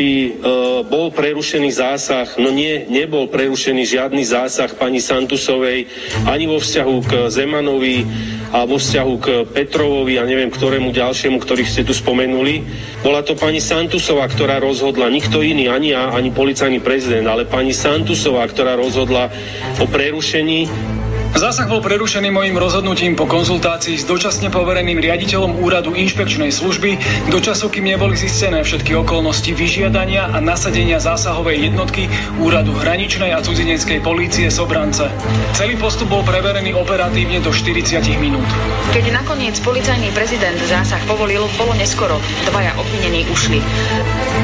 či e, bol prerušený zásah, no nie, nebol prerušený žiadny zásah pani Santusovej ani vo vzťahu k Zemanovi a vo vzťahu k Petrovovi a neviem ktorému ďalšiemu, ktorých ste tu spomenuli. Bola to pani Santusová, ktorá rozhodla, nikto iný, ani ja, ani policajný prezident, ale pani Santusová, ktorá rozhodla o prerušení Zásah bol prerušený mojim rozhodnutím po konzultácii s dočasne povereným riaditeľom úradu inšpekčnej služby do času, kým neboli zistené všetky okolnosti vyžiadania a nasadenia zásahovej jednotky úradu hraničnej a cudzineckej polície Sobrance. Celý postup bol preverený operatívne do 40 minút. Keď nakoniec policajný prezident zásah povolil, bolo neskoro. Dvaja obvinení ušli.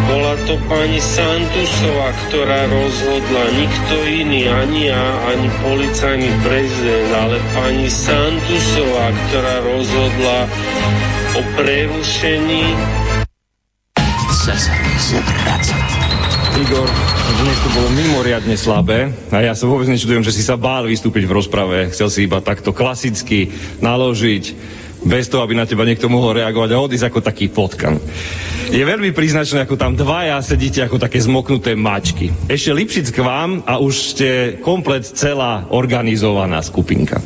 Bola to pani Santusová, ktorá rozhodla, nikto iný, ani ja, ani policajný prezident, ale pani Santusová, ktorá rozhodla o prerušení. Igor, dnes to bolo mimoriadne slabé a ja sa vôbec nečudujem, že si sa bál vystúpiť v rozprave. Chcel si iba takto klasicky naložiť, bez toho, aby na teba niekto mohol reagovať a odísť ako taký potkan. Je veľmi príznačné, ako tam dvaja sedíte ako také zmoknuté mačky. Ešte Lipšic k vám a už ste komplet celá organizovaná skupinka.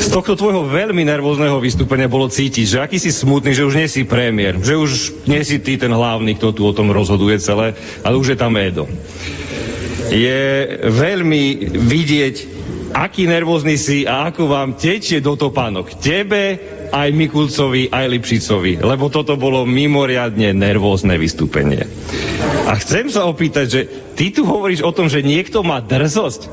Z tohto tvojho veľmi nervózneho vystúpenia bolo cítiť, že aký si smutný, že už nie si premiér, že už nie si ty ten hlavný, kto tu o tom rozhoduje celé, ale už je tam Edo. Je veľmi vidieť, aký nervózny si a ako vám tečie do topánok. Tebe, aj Mikulcovi, aj Lipšicovi, lebo toto bolo mimoriadne nervózne vystúpenie. A chcem sa opýtať, že ty tu hovoríš o tom, že niekto má drzosť.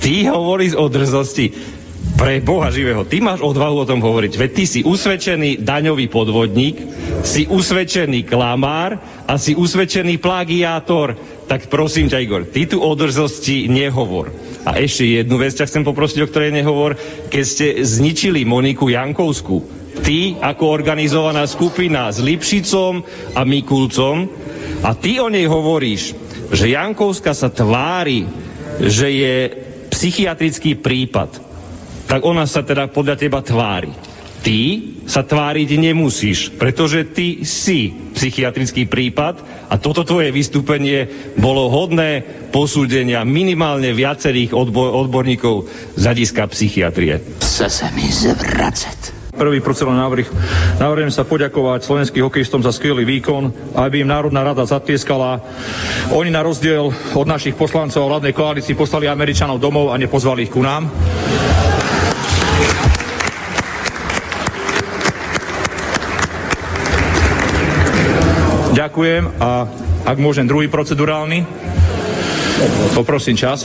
Ty hovoríš o drzosti. Pre Boha živého, ty máš odvahu o tom hovoriť. Veď ty si usvedčený daňový podvodník, si usvedčený klamár a si usvedčený plagiátor. Tak prosím ťa, Igor, ty tu o drzosti nehovor. A ešte jednu vec ťa chcem poprosiť, o ktorej nehovor. Keď ste zničili Moniku Jankovskú, ty ako organizovaná skupina s Lipšicom a Mikulcom a ty o nej hovoríš, že Jankovská sa tvári, že je psychiatrický prípad, tak ona sa teda podľa teba tvári. Ty sa tváriť nemusíš, pretože ty si psychiatrický prípad a toto tvoje vystúpenie bolo hodné posúdenia minimálne viacerých odbo- odborníkov z hľadiska psychiatrie. Chce sa mi zvracať. Prvý procedurálny návrh. Navrhujem sa poďakovať slovenským hokejistom za skvelý výkon, aby im Národná rada zatlieskala. Oni na rozdiel od našich poslancov a vládnej koalícii poslali Američanov domov a nepozvali ich ku nám. Ďakujem a ak môžem druhý procedurálny, poprosím čas.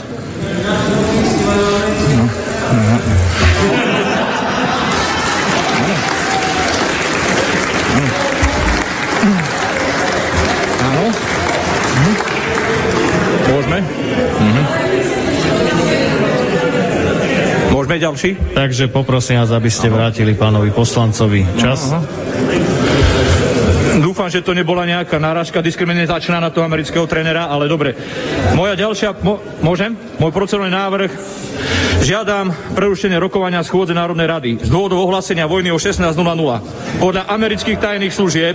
Môžeme? Mhm. Môžeme ďalší? Takže poprosím vás, aby ste vrátili pánovi poslancovi čas. Aha. Dúfam, že to nebola nejaká náražka diskriminačná na toho amerického trénera, ale dobre. Moja ďalšia, mo, môžem? Môj procedurálny návrh. Žiadam prerušenie rokovania schôdze Národnej rady z dôvodu ohlásenia vojny o 16.00. Podľa amerických tajných služieb,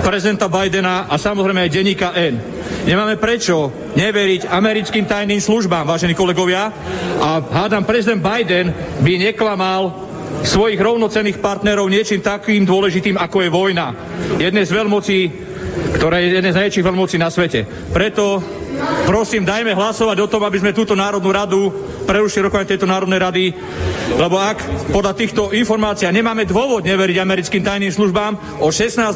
prezidenta Bidena a samozrejme aj denníka N. Nemáme prečo neveriť americkým tajným službám, vážení kolegovia. A hádam, prezident Biden by neklamal svojich rovnocenných partnerov niečím takým dôležitým, ako je vojna. Jednej z veľmocí, ktorá je jednej z najväčších veľmocí na svete. Preto prosím, dajme hlasovať o tom, aby sme túto Národnú radu prerušili rokovanie tejto Národnej rady, lebo ak podľa týchto informácií nemáme dôvod neveriť americkým tajným službám, o 16.00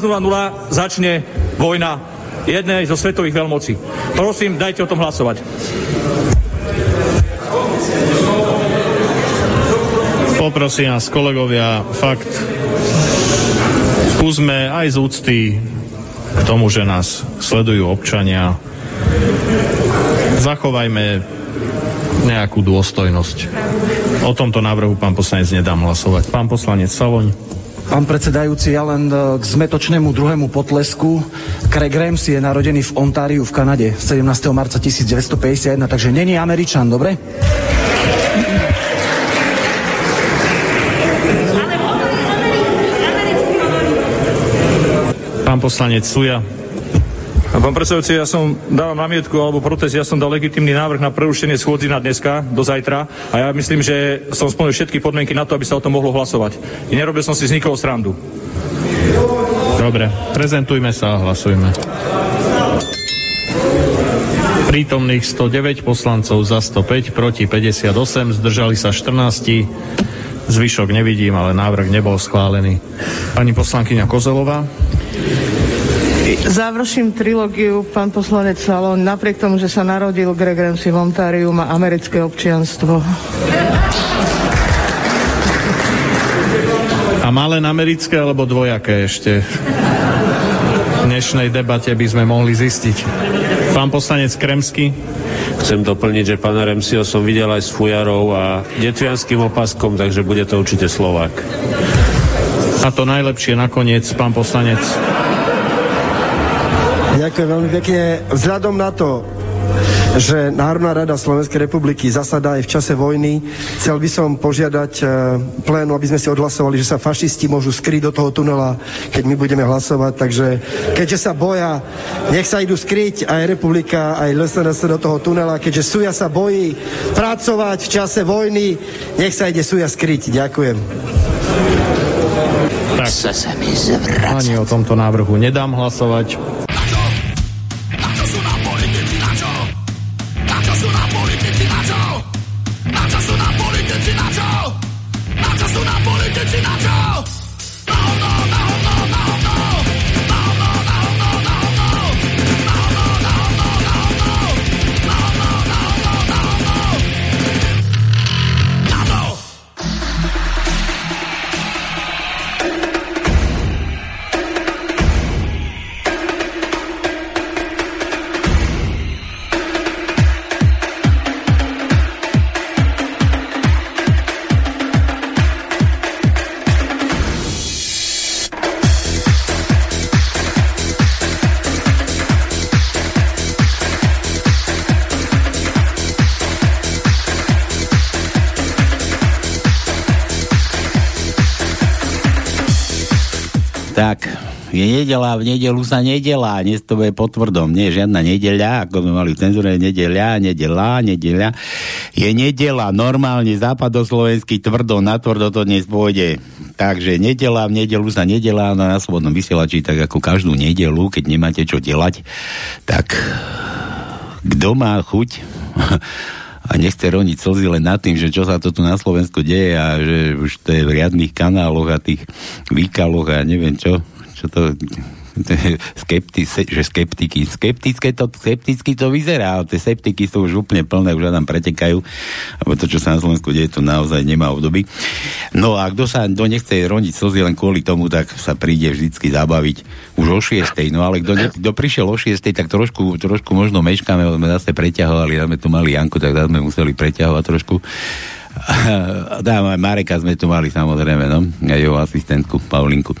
začne vojna jednej zo svetových veľmocí. Prosím, dajte o tom hlasovať. Poprosím vás, kolegovia, fakt, skúsme aj z úcty k tomu, že nás sledujú občania, zachovajme nejakú dôstojnosť. O tomto návrhu pán poslanec nedám hlasovať. Pán poslanec Saloň. Pán predsedajúci, ja len e, k zmetočnému druhému potlesku. Craig Ramsey je narodený v Ontáriu v Kanade 17. marca 1951, takže není Američan, dobre? Poslanec Suja. Pán predsedajúci, ja som dávam namietku alebo protest, ja som dal legitimný návrh na prerušenie schôdzi na dneska, do zajtra a ja myslím, že som splnil všetky podmienky na to, aby sa o tom mohlo hlasovať. I nerobil som si z nikoho srandu. Dobre, prezentujme sa a hlasujme. Prítomných 109 poslancov za 105, proti 58, zdržali sa 14. Zvyšok nevidím, ale návrh nebol schválený. Pani poslankyňa Kozelová. Završím trilógiu, pán poslanec Salón. Napriek tomu, že sa narodil Greg Ramsey v Ontáriu, má americké občianstvo. A má len americké alebo dvojaké ešte? V dnešnej debate by sme mohli zistiť. Pán poslanec Kremsky. Chcem doplniť, že pána Remsio som videl aj s fujarou a detvianským opaskom, takže bude to určite Slovák. A to najlepšie nakoniec, pán poslanec. Ďakujem veľmi pekne. Vzhľadom na to, že Národná rada Slovenskej republiky zasadá aj v čase vojny. Chcel by som požiadať e, plénu, aby sme si odhlasovali, že sa fašisti môžu skryť do toho tunela, keď my budeme hlasovať. Takže keďže sa boja, nech sa idú skryť aj republika, aj LSNS do toho tunela. Keďže Suja sa bojí pracovať v čase vojny, nech sa ide Suja skryť. Ďakujem. Tak, ani o tomto návrhu nedám hlasovať. Nedela, v nedelu sa nedelá, dnes to bude potvrdom, nie je žiadna nedeľa, ako sme mali v cenzúre, nedeľa, nedelá, nedeľa. Je nedela, normálne západoslovenský tvrdo, na tvrdo to dnes pôjde. Takže nedela, v nedelu sa nedelá na slobodnom vysielači, tak ako každú nedelu, keď nemáte čo delať, tak kto má chuť a nechce roniť slzy len nad tým, že čo sa to tu na Slovensku deje a že už to je v riadných kanáloch a tých výkaloch a neviem čo, čo to že skeptiky. Skeptické to, skepticky to vyzerá, ale tie skeptiky sú už úplne plné, už tam pretekajú, lebo to, čo sa na Slovensku deje, to naozaj nemá obdoby. No a kto sa kto nechce roniť slzy len kvôli tomu, tak sa príde vždycky zabaviť už o 6. No ale kto, ne, kto prišiel o 6. tak trošku, trošku možno meškáme, sme zase preťahovali, sme tu mali Janku, tak sme museli preťahovať trošku. Dám aj Mareka sme tu mali samozrejme, no, aj jeho asistentku Paulinku.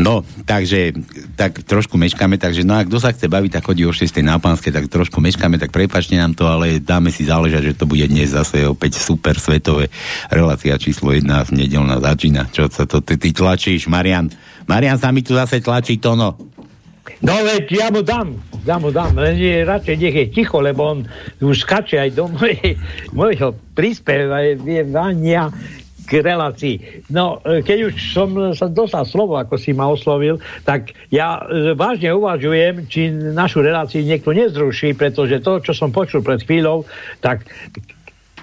No, takže tak trošku meškáme, takže no a kto sa chce baviť, tak chodí o 6. na pánske, tak trošku meškáme, tak prepačte nám to, ale dáme si záležať, že to bude dnes zase opäť super svetové relácia číslo 1 nedelná začína. Čo sa to ty, ty tlačíš, Marian? Marian sa mi tu zase tlačí to, no. Veď ja mu dám, ja mu dám, len je radšej nech je ticho, lebo on už skače aj do mojej, mojho prispievania k relácii. No, keď už som sa dostal slovo, ako si ma oslovil, tak ja e, vážne uvažujem, či našu reláciu niekto nezruší, pretože to, čo som počul pred chvíľou, tak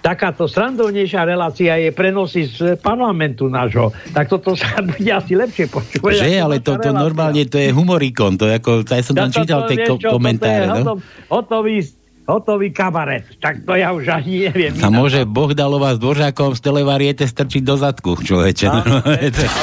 takáto srandovnejšia relácia je prenosy z parlamentu nášho. Tak toto sa bude asi lepšie počúvať. Že, ale to, to normálne to je humorikon, to je ako, ja som tam čítal tie ko- komentáre. No? Hotový, hotový kabaret. Tak to ja už ani neviem. A môže Bohdalova s Dvořákom z televariete strčiť do zadku, človeče. No,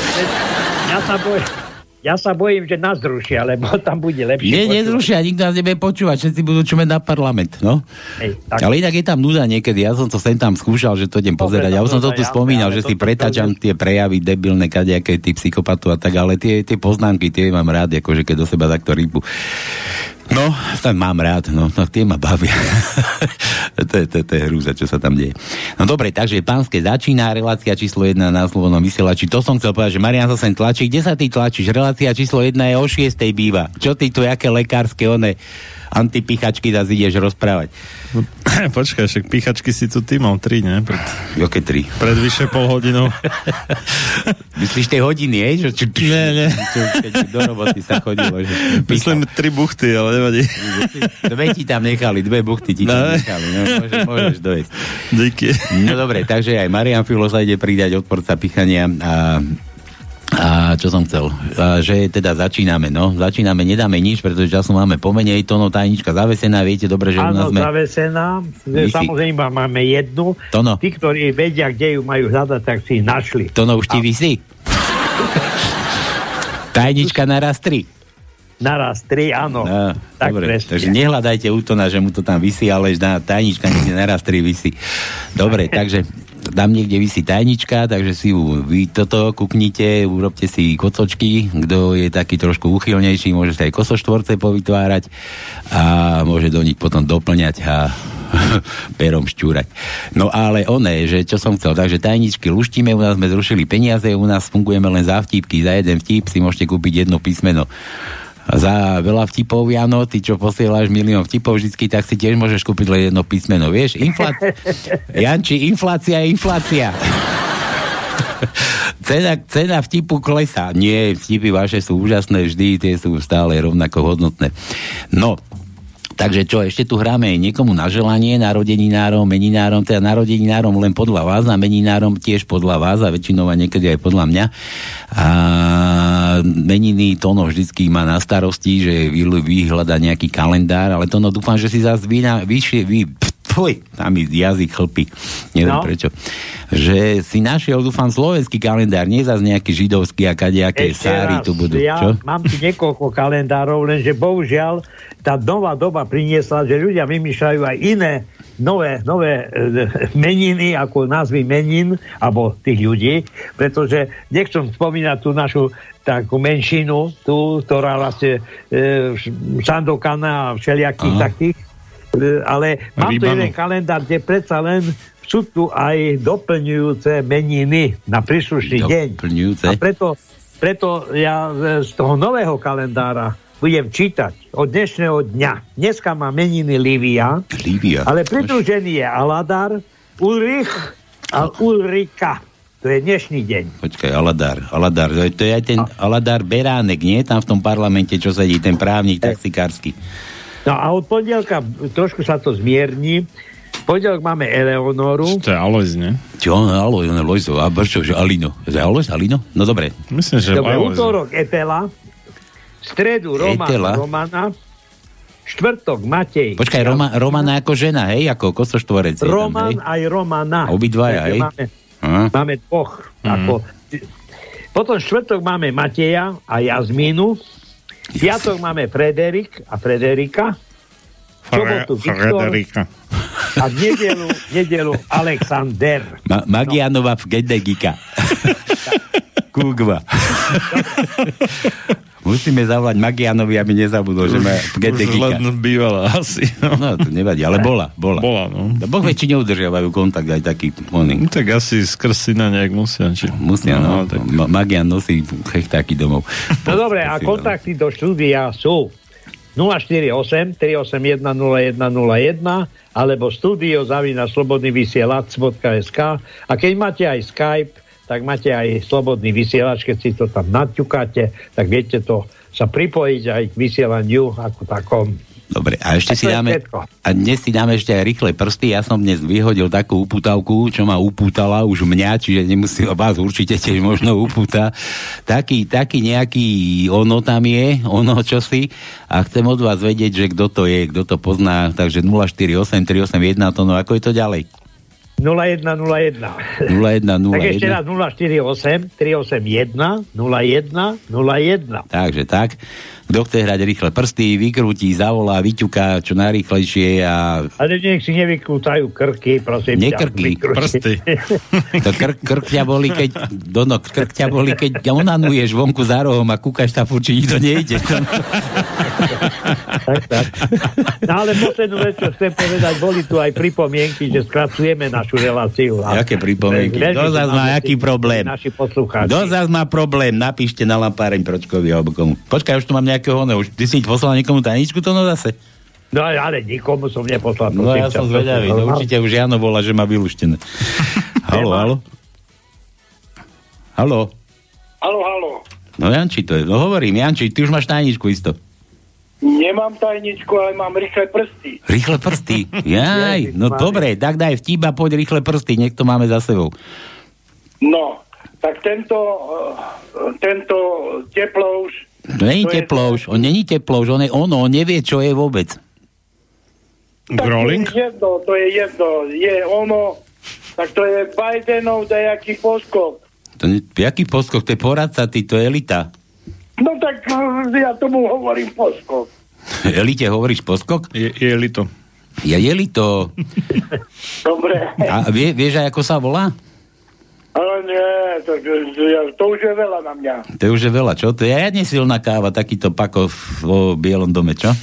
ja sa bojím ja sa bojím, že nás zrušia, lebo tam bude lepšie. Nie, počúvať. nezrušia, nikto nás nebude počúvať, všetci budú čumeť na parlament, no. Hej, tak. Ale inak je tam nuda niekedy, ja som to sem tam skúšal, že to idem pozerať. Ja už som to tu jasné, spomínal, že si toto- pretáčam tie prejavy debilné, kadejaké ty psychopatov a tak, ale tie, tie poznámky, tie mám rád, akože keď do seba takto rýbu. No, tak mám rád, no, no tie ma bavia. to, je, to, to je hrúza, čo sa tam deje. No dobre, takže pánske začína relácia číslo 1 na slobodnom vysielači. To som chcel povedať, že Marian sa sem tlačí. Kde sa ty tlačíš? Relácia číslo 1 je o 6 býva. Čo ty tu, aké lekárske, one antipichačky zase ideš rozprávať? Počkaj, však pichačky si tu ty mal tri, ne? Pred, Joké tri? pred vyše pol hodinou. Myslíš tie hodiny, hej? Že, čo, Nie, nie. Čo, keď do roboty sa chodilo. Že, Myslím tri buchty, ale nevadí. Dve ti tam nechali, dve buchty ti tam No. nechali. No, môžeš, môžeš dojsť. Díky. No dobre, takže aj Marian Filo sa ide pridať odporca pichania a a čo som chcel? A, že teda začíname, no. Začíname, nedáme nič, pretože času máme pomenej, tono tajnička zavesená, viete dobre, že u nás Áno, sme... zavesená. Vy si- Samozrejme máme jednu. Tono. Tí, ktorí vedia, kde ju majú hľadať, tak si našli. Tono už ti vysí? Tajnička naraz tri. Naraz tri, áno. No, tak dobre, presne. takže nehľadajte útona, že mu to tam vysí, ale na tajnička niekde naraz tri vysí. Dobre, takže tam niekde vysí tajnička, takže si ju vy toto kuknite, urobte si kocočky, kto je taký trošku uchylnejší, môže si aj kosoštvorce povytvárať a môže do nich potom doplňať a perom šťúrať. No ale oné, že čo som chcel, takže tajničky luštíme, u nás sme zrušili peniaze, u nás fungujeme len za vtipky, za jeden vtip si môžete kúpiť jedno písmeno za veľa vtipov, Jano, ty čo posielaš milión vtipov vždycky, tak si tiež môžeš kúpiť len jedno písmeno, vieš? Infla... Janči, inflácia je inflácia. cena, cena vtipu klesá. Nie, vtipy vaše sú úžasné vždy, tie sú stále rovnako hodnotné. No, Takže čo, ešte tu hráme niekomu na želanie, narodeninárom, meninárom, teda narodeninárom len podľa vás a meninárom tiež podľa vás a väčšinou a niekedy aj podľa mňa. A meniny Tono vždycky má na starosti, že vy, vyhľada nejaký kalendár, ale Tono dúfam, že si zase vy, na, vy, tvoj, tam jazyk chlpí, neviem No. prečo, že si našiel, dúfam, slovenský kalendár, nie zase nejaký židovský a kadejaké sáry tu budú. Ja Čo? mám tu niekoľko kalendárov, lenže bohužiaľ tá nová doba priniesla, že ľudia vymýšľajú aj iné nové, nové e, meniny, ako názvy menín, alebo tých ľudí, pretože nechcem spomínať tú našu takú menšinu, tú, ktorá vlastne e, Sandokana a všelijakých Aha. takých, ale mám tu Rybanu. jeden kalendár, kde predsa len sú tu aj doplňujúce meniny na príslušný deň. A preto, preto ja e, z toho nového kalendára budem čítať od dnešného dňa. Dneska má meniny Livia, Lívia. ale pridružený je Aladar, Ulrich a Ulrika. To je dnešný deň. Počkaj, Aladár, Aladár, to je, to je aj ten Aladár Beránek, nie? Tam v tom parlamente, čo sedí, ten právnik taxikársky. No a od pondelka trošku sa to zmierni. Pondelok máme Eleonoru. To je Alois, nie? Čo, no, Alo, no, Lojzo, a čo, že Alino. Je Alois, Alino? No dobre. Myslím, že Dobre, Alois. útorok Etela, stredu Roman, Etela? Romana, štvrtok Matej. Počkaj, Roma, Romana ako žena, hej? Ako kosoštvorec. tam, Roman hej? aj Romana. Obidvaja, hej? Máme, Aha. máme dvoch. Mhm. Ako, potom štvrtok máme Mateja a Jazmínu. Piatok máme Frederik a Frederika. Sobotu Viktor Frederika. a v nedelu, nedelu Alexander. Ma- Magianova v Gedegika. Kúgva. Musíme zavolať Magianovi, aby nezabudol, že má len bývala asi. No, to nevadí, ale bola, bola. Bola, no. Boh vie, či neudržiavajú kontakt aj taký oný. No, tak asi skrz syna nejak musia. Či... Musia, no. tak... Ma- Magian nosí chechtáky domov. No dobre, a kontakty do štúdia sú 048 381 0101 alebo studio zavina slobodnyvysielac.sk a keď máte aj Skype, tak máte aj slobodný vysielač, keď si to tam naťukáte, tak viete to sa pripojiť aj k vysielaniu ako takom. Dobre, a ešte A si dáme, a dnes si dáme ešte aj rýchle prsty. Ja som dnes vyhodil takú upútavku, čo ma upútala už mňa, čiže nemusí vás určite tiež možno upúta. Taký, taký nejaký ono tam je, ono čosi a chcem od vás vedieť, že kto to je, kto to pozná, takže 048381 to no ako je to ďalej? 0101. 0101. Tak ešte raz 048 381 01 01. Takže tak. Kto chce hrať rýchle prsty, vykrúti, zavolá, vyťuká čo najrýchlejšie a Ale nech si nevykútajú krky, prosím. Nie ťa, krky, vykrúti. prsty. to krk, krk ťa boli, keď dono, krk ťa boli, keď onanuješ vonku za rohom a kúkaš tam furt, či nikto nejde. No ale poslednú vec, čo chcem povedať, boli tu aj pripomienky, že skracujeme našu reláciu. A Jaké pripomienky? Kto zás má aký problém? Naši poslucháči. Kto zás má problém? Napíšte na lampáreň Pročkovi alebo komu. Počkaj, už tu mám nejakého. Už ty si poslal niekomu tajničku to no zase? No ale nikomu som neposlal. No ja som zvedavý. No, určite už Jano volá, že má vylúštené. halo, halo? Halo? Halo, halo. No Janči to je. No hovorím, Janči, ty už máš tajničku isto. Nemám tajničku, ale mám rýchle prsty. Rýchle prsty. Jaj, no dobre, tak daj vtip a poď rýchle prsty, nech to máme za sebou. No, tak tento, uh, tento teplouš... Není To je- teplouš, on není teplouš, on je ono, on nevie, čo je vôbec. To je jedno, to je jedno. Je ono, tak to je Bidenov dajaký poskok. To nie, jaký poskok, to je poradca, ty, to je elita. No tak uh, ja tomu hovorím poskok. Elite hovoríš poskok? Je, je elito. Ja je elito. Dobre. A vie, vieš aj, ako sa volá? Ale nie, tak, ja- to už je veľa na mňa. To už je veľa, čo? To je riadne silná káva, takýto pako vo Bielom dome, čo?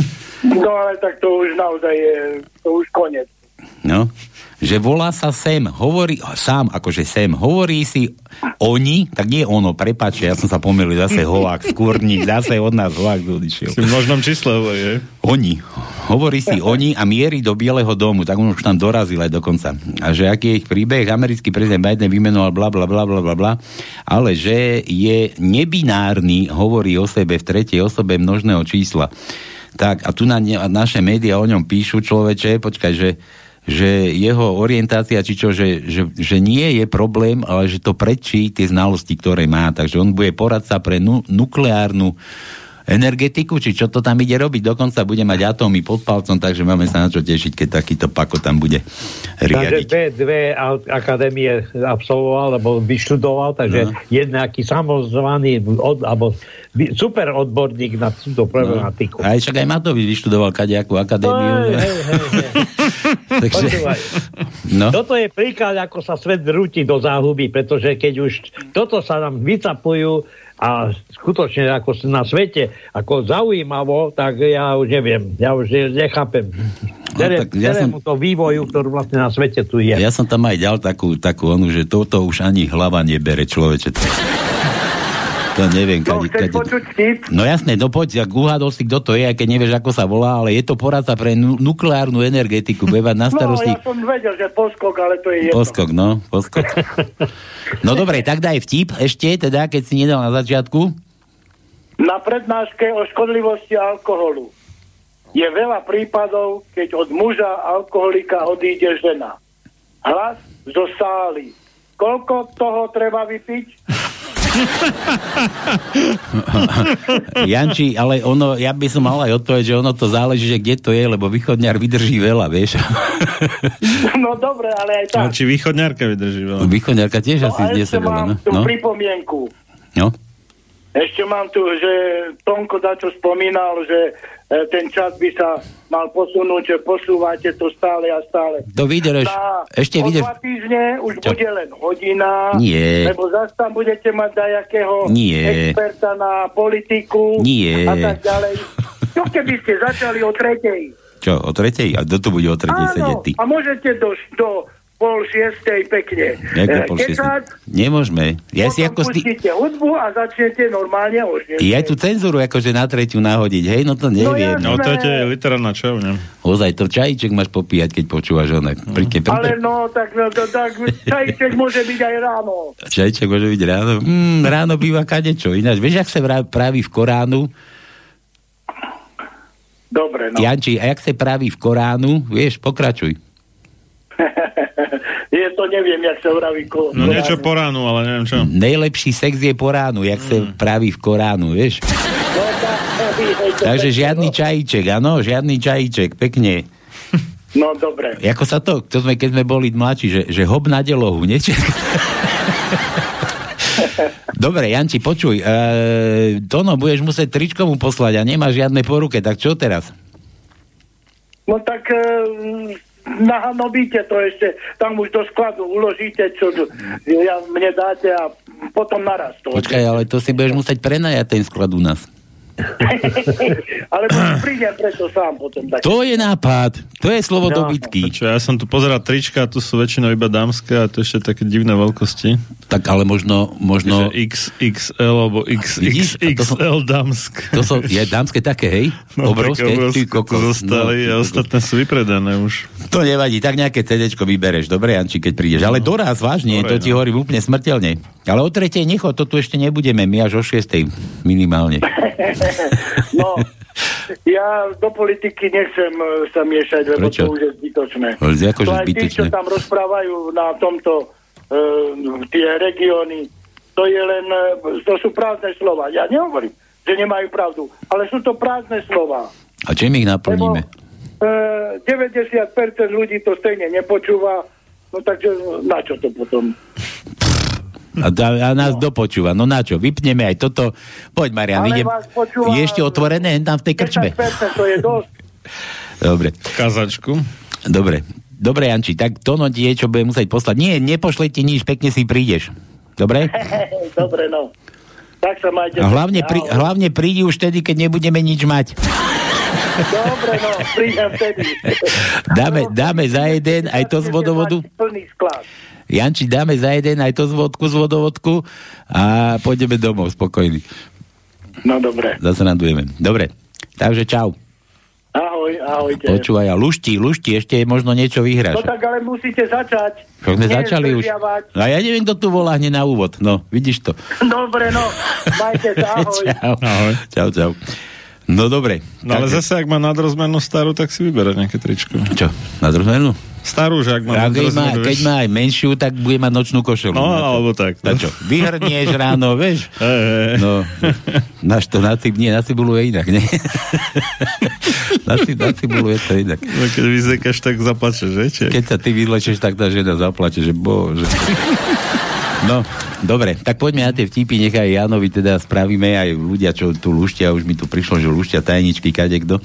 No ale tak to už naozaj je, to už koniec. No, že volá sa Sem, hovorí, sám akože Sem, hovorí si oni, tak nie ono, prepáč, ja som sa pomýlil, zase hoák, skúrnik, zase od nás hoák odišiel. Si v množnom čísle hovorí? Oni. Hovorí si oni a mierí do Bieleho domu, tak on už tam dorazil aj dokonca. A že aký je ich príbeh, americký prezident Biden vymenoval bla bla bla bla bla bla, ale že je nebinárny, hovorí o sebe v tretej osobe množného čísla. Tak, a tu na ne, naše médiá o ňom píšu človeče, počkaj, že že jeho orientácia, či čo, že, že, že nie je problém, ale že to prečí tie znalosti, ktoré má. Takže on bude poradca pre nu, nukleárnu energetiku, či čo to tam ide robiť. Dokonca bude mať atómy pod palcom, takže máme sa na čo tešiť, keď takýto pako tam bude Takže riadiť. dve, dve a- akadémie absolvoval, alebo vyštudoval, takže No. je nejaký samozvaný od, alebo super odborník na túto problematiku. Aj však aj Matovič vyštudoval kadejakú akadémiu. Hej, hej, hej, hej. Takže, Počúvaj. no. Toto je príklad, ako sa svet rúti do záhuby, pretože keď už toto sa nám vycapujú a skutočne ako na svete, ako zaujímavo, tak ja už neviem, ja už ne- nechápem. No, tak ja som- to vývoju, ktorý vlastne na svete tu je. Ja som tam aj dal takú, takú onu, že toto už ani hlava nebere človeče. To neviem, No, kade, chceš kade... vtip? No jasné, no poď, ak uhádol si, kto to je, aj keď nevieš, ako sa volá, ale je to poradca pre nu- nukleárnu energetiku, bude mať na No, starosti... ja som vedel, že poskok, ale to je jedno. Poskok, no, poskok. No dobre, tak daj vtip ešte, teda, keď si nedal na začiatku. Na prednáške o škodlivosti alkoholu je veľa prípadov, keď od muža alkoholika odíde žena. Hlas zo sály. Koľko toho treba vypiť? Janči, ale ono, ja by som mal aj odpoveď, že ono to záleží, že kde to je, lebo východňar vydrží veľa, vieš. No dobre, ale aj tak. Ale či východňarka vydrží veľa. Východňarka tiež No asi a z ešte 10 veľa, mám no. tú no. pripomienku. no. Ešte mám tu, že Tonko dačo spomínal, že e, ten čas by sa mal posunúť, že posúvate to stále a stále. To. Na, Ešte vydrž. dva týždne už Čo? bude len hodina, Nie. lebo zase tam budete mať dajakého Nie. experta na politiku Nie. a tak ďalej. Čo keby ste začali o tretej? Čo, o tretej? A kto tu bude o tretej sedieť ty? a môžete do, do pol šiestej pekne. Ako e, pol šiestej? Nemôžeme. Ja si ako sti... pustíte hudbu a začnete normálne o šiestej. Ja tú cenzúru akože na tretiu nahodiť, hej, no to neviem. No to je literárna čovňa. Ozaj, to čajíček máš popíjať, keď počúvaš oné. Pri, keď, pri, Ale no, tak, no, to, tak čajček môže byť aj ráno. Čajček môže byť ráno. Mm, ráno býva kadečo. Ináč, vieš, ak sa praví v Koránu? Dobre, no. Janči, a jak sa praví v Koránu? Vieš, pokračuj. Je to, neviem, jak sa vraví. Ko, No niečo po ránu, ale neviem čo. Najlepší sex je po ránu, jak sa praví v Koránu, vieš? Takže žiadny čajíček, áno, žiadny čajíček, pekne. No dobre. Ako sa to, to sme, keď sme boli mladší, že, že hop na delohu, nie? Či- Dobre, Janči, počuj, e, Tono, budeš musieť tričko mu poslať a nemá žiadne poruke, tak čo teraz? No tak e, nahanobíte to ešte, tam už do skladu uložíte, čo ja, mne dáte a potom naraz to. Počkaj, ale to si budeš musieť prenajať ten sklad u nás. Ale prídem preto sám potom. Tak. To je nápad, to je slovo No. dobytky. Čo, ja som tu pozeral trička, tu sú väčšinou iba dámske a to ešte také divné veľkosti. Tak ale možno, možno... XXL alebo Vidíš, a to som- XXL dámsk. To sú, je dámske také, hej? No, obrovské. obrovské kokos, to zostali no. a ostatné sú vypredané už. To nevadí, tak nejaké CDčko vybereš, dobre, Janči, keď prídeš. Ale doraz, vážne, to Dobre, ti hovorím úplne smrteľne. Ale o tretej nechod, to tu ešte nebudeme, my až o šiestej minimálne. No, ja do politiky nechcem e, sa miešať, lebo Prečo? to už je zbytočné. Ale akože to aj tí, zbytočné? čo tam rozprávajú na tomto e, tie regióny, to je len, e, to sú prázdne slova. Ja nehovorím, že nemajú pravdu, ale sú to prázdne slova. A čím ich naplníme? E, 90% ľudí to stejne nepočúva, no takže na čo to potom? A, a, a nás dopočúva. No na čo? Vypneme aj toto. Poď, Marian, Ale ide. vás počúva- Je ešte otvorené tam v tej krčme? 10% to je dosť. Dobre. Kazačku. Dobre. Dobre, Janči, tak to no ti je, čo bude musieť poslať. Nie, nepošle ti nič, pekne si prídeš. Dobre? Dobre, no. Tak sa majte. A hlavne, pri, hlavne prídi už vtedy, keď nebudeme nič mať. Dobre, no, prídem vtedy. Dáme, dáme za jeden aj to z vodovodu. Plný sklad. Janči, dáme za jeden aj to z vodku, z vodovodku a pôjdeme domov spokojný. No dobre. Zase radujeme. Dobre, takže čau. Ahoj, ahojte. Počúvaj a lušti, lušti, ešte možno niečo No vyhráš. tak ale musíte začať. Čo sme Nie začali už. No a ja neviem, kto tu volá hneď na úvod. No, vidíš to. Dobre, no. Majte sa, ahoj. čau. Ahoj. Čau, čau. No dobre. No ale zase, ak má nadrozmernú starú, tak si vyberať nejaké tričko. Čo? Nadrozmernú? Starú, že ak má A keď má, keď má aj menšiu, tak bude mať nočnú košelu. No, Na alebo tak. Na čo? Vyhrnieš ráno, vieš? No, náš to na cib, nie, na cibulu je inak, nie? na, cib, na cibulu je to inak. No, keď vyzekáš, tak zaplačeš, že? Či? Keď sa ty vyzlečeš, tak tá žena zaplače, že bože. No, dobre, tak poďme na tie vtipy, nechaj Janovi teda spravíme aj ľudia, čo tu luštia, už mi tu prišlo, že luštia tajničky, kadekto.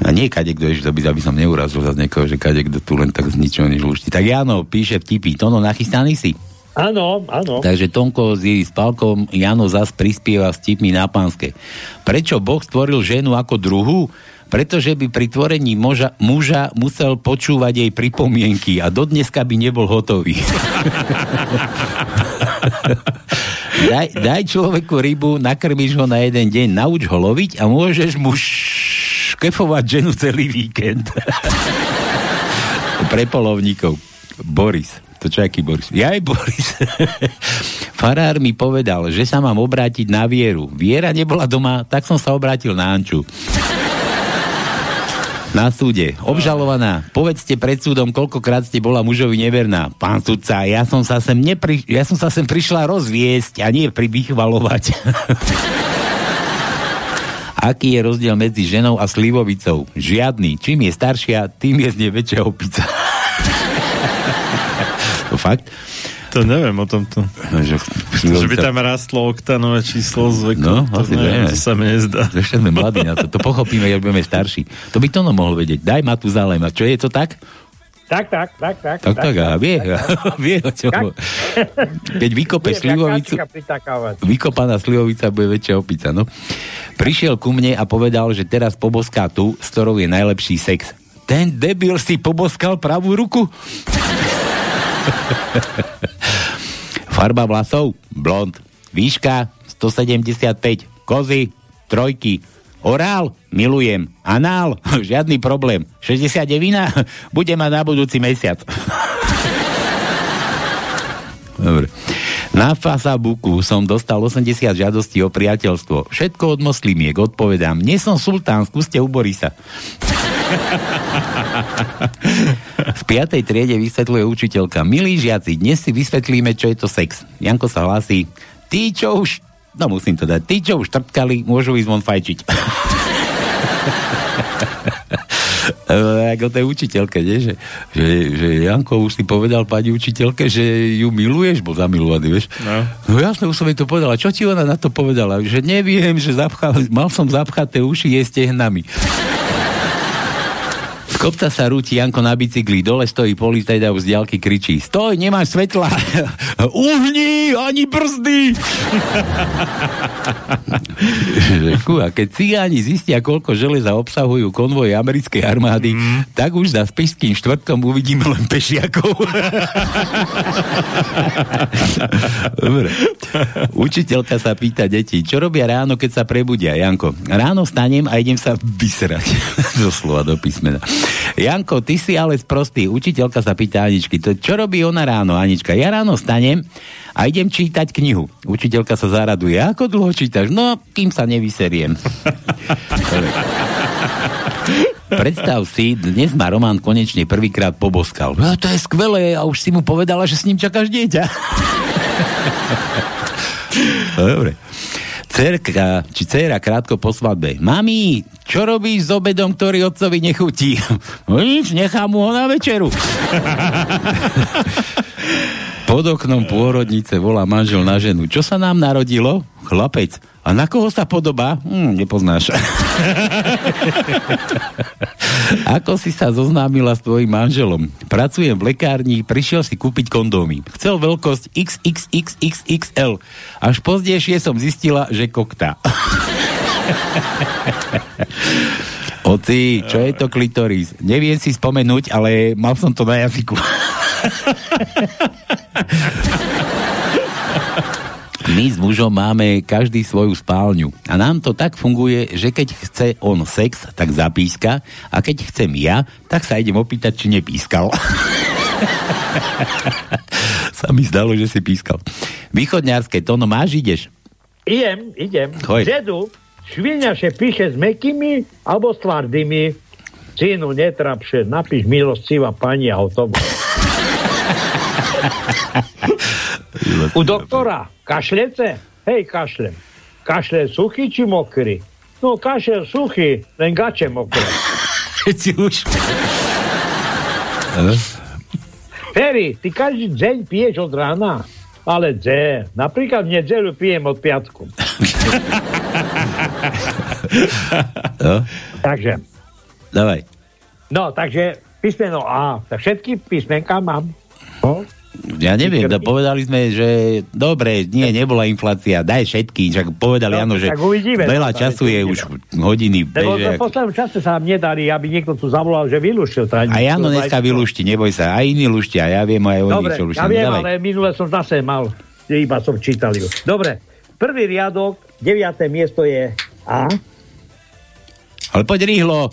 A nie kadekto, ešte to by, aby som neurazil za niekoho, že kadekto tu len tak z ničoho nič lušti. Tak Jano píše vtipy. Tono, nachystaný si? Áno, áno. Takže Tonko s jej spálkom Jano zas prispieva vtipmi na pánske. Prečo Boh stvoril ženu ako druhu? Pretože by pri tvorení muža, muža musel počúvať jej pripomienky a dodneska by nebol hotový. daj, daj človeku rybu, nakrmiš ho na jeden deň, nauč ho loviť a môžeš mu škefovať ženu celý víkend. Pre polovníkov. Boris. To čo aký Boris? Ja aj Boris. Farár mi povedal, že sa mám obrátiť na Vieru. Viera nebola doma, tak som sa obrátil na Anču. Na súde. Obžalovaná. Povedzte pred súdom, koľkokrát ste bola mužovi neverná. Pán sudca, ja som sa sem, nepri... ja som sa sem prišla rozviesť a nie privychvalovať. Aký je rozdiel medzi ženou a slivovicou? Žiadny. Čím je staršia, tým je z nej väčšia opica. to fakt? To neviem o tomto. No, že, Že by tam rastlo oktanové číslo z veku. No, to, neviem, to sa mi nezdá. Ešte sme mladí na to. To pochopíme, keď budeme starší. To by to no mohol vedieť. Daj ma tu zálem. A čo je to tak? Tak, tak, tak, tak. Tak, tak, a vie, vie o čo. Keď vykopeš slivovicu, vykopaná slivovica bude väčšia opica, no. Prišiel ku mne a povedal, že teraz poboská tu, s ktorou je najlepší sex. Ten debil si poboskal pravú ruku? Farba vlasov? Blond. Výška? 175. Kozy? Trojky. Orál? Milujem. Anál? Žiadny problém. 60 devina? Bude mať na budúci mesiac. Dobre. Na Facebooku som dostal 80 žiadostí o priateľstvo. Všetko od moslimiek, odpovedám. Nie som sultán, skúste u Borisa. V piatej triede vysvetľuje učiteľka. Milí žiaci, dnes si vysvetlíme, čo je to sex. Janko sa hlasí. Tí, čo už... No musím to dať. Tí, čo už trpkali, môžu ísť von fajčiť. E, Ako tej učiteľke, nie? Že, že, že Janko už si povedal pani učiteľke, že ju miluješ, bol zamilovaný, vieš? No. No jasne, už som jej to povedala. Čo ti ona na to povedala? Že neviem, že zapchal, mal som zapchaté uši jej stehnami. Kopca sa rúti Janko na bicykli, dole stojí policajt a už z diaľky kričí Stoj, nemáš svetla! Uhni, ani brzdy! A keď cigáni zistia, koľko železa obsahujú konvoje americkej armády, mm. tak už za spišským štvrtkom uvidíme len pešiakov. Dobre. Učiteľka sa pýta deti, čo robia ráno, keď sa prebudia? Janko, ráno stanem a idem sa vysrať. Doslova do písmena. Janko, ty si ale sprostý. Učiteľka sa pýta Aničky, to čo robí ona ráno, Anička? Ja ráno stanem a idem čítať knihu. Učiteľka sa zaraduje. Ako dlho čítaš? No, kým sa nevyseriem. Predstav si, dnes ma Roman konečne prvýkrát poboskal. No, to je skvelé a už si mu povedala, že s ním čakáš dieťa. Dobre. Cerka, či dcera krátko po svadbe. Mami, čo robíš s obedom, ktorý otcovi nechutí? No nič, nechám mu ho na večeru. Pod oknom pôrodnice volá manžel na ženu. Čo sa nám narodilo? Chlapec. A na koho sa podobá? Hm, nepoznáš. Ako si sa zoznámila s tvojim manželom? Pracujem v lekárni, prišiel si kúpiť kondómy. Chcel veľkosť XXXXXL. Až pozdejšie som zistila, že kokta. Oci, čo je to klitoris? Neviem si spomenúť, ale mal som to na jazyku. My s mužom máme každý svoju spálňu a nám to tak funguje, že keď chce on sex, tak zapíska a keď chcem ja, tak sa idem opýtať, či nepískal. sa mi zdalo, že si pískal. Východňarské, to no máš, ideš? Idem, idem. Choď. Dedu, šviniaše píše s mekými alebo s tvardými. Synu, netrapše, napíš milostivá pani a hotovo. U doktora, kašlece? Hej, kašlem. Kašle suchý či mokrý? No, kašel suchý, len gače mokré. Ti už... Ferry, ty každý deň piješ od rána? Ale dze, napríklad v nedzeľu pijem od piatku. No, Takže, dávaj. no, takže písmeno A. Tak všetky písmenka mám. No, Ja neviem, to povedali sme, že dobre, nie, nebola inflácia, daj všetky, však povedali, No, áno, že uvidíme, veľa no, času je uvidíme. už hodiny Lebo v poslednom čase sa nám nedarí, aby niekto tu zavolal, že vylúštil. A Jano dneska vylúšti, neboj sa, aj iní luštia, ja viem aj oni, Dobre, čo luštia. ja viem, Dávaj. ale minule som zase mal, iba som čítal ju. Dobre, prvý riadok, deviaté miesto je A. Ale poď rýchlo,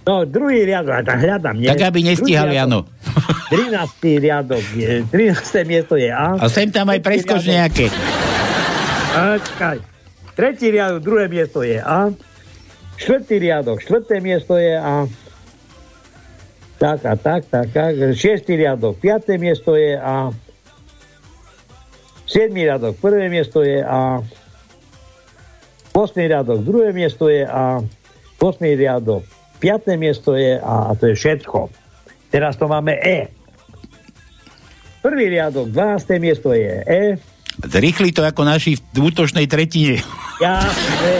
No, druhý riadok, hľadám, nie? tak aby Jano. riadok, 13. riadok je, 13. miesto je A. A sem tam aj preskoč riadok- nejaké. Počkaj. Tretí riadok, druhé miesto je A. Štvrtý riadok, štvrté miesto je A. Tak a tak, tak, tak. Šiestý riadok, piaté miesto je A. Siedmý riadok, prvé miesto je A. Osmý riadok, druhé miesto je A. Osmý riadok, piaté miesto je A. A to je všetko. Teraz to máme E. Prvý riadok, 12. miesto je E. Zrýchli to ako naši v útočnej tretine. Jasne.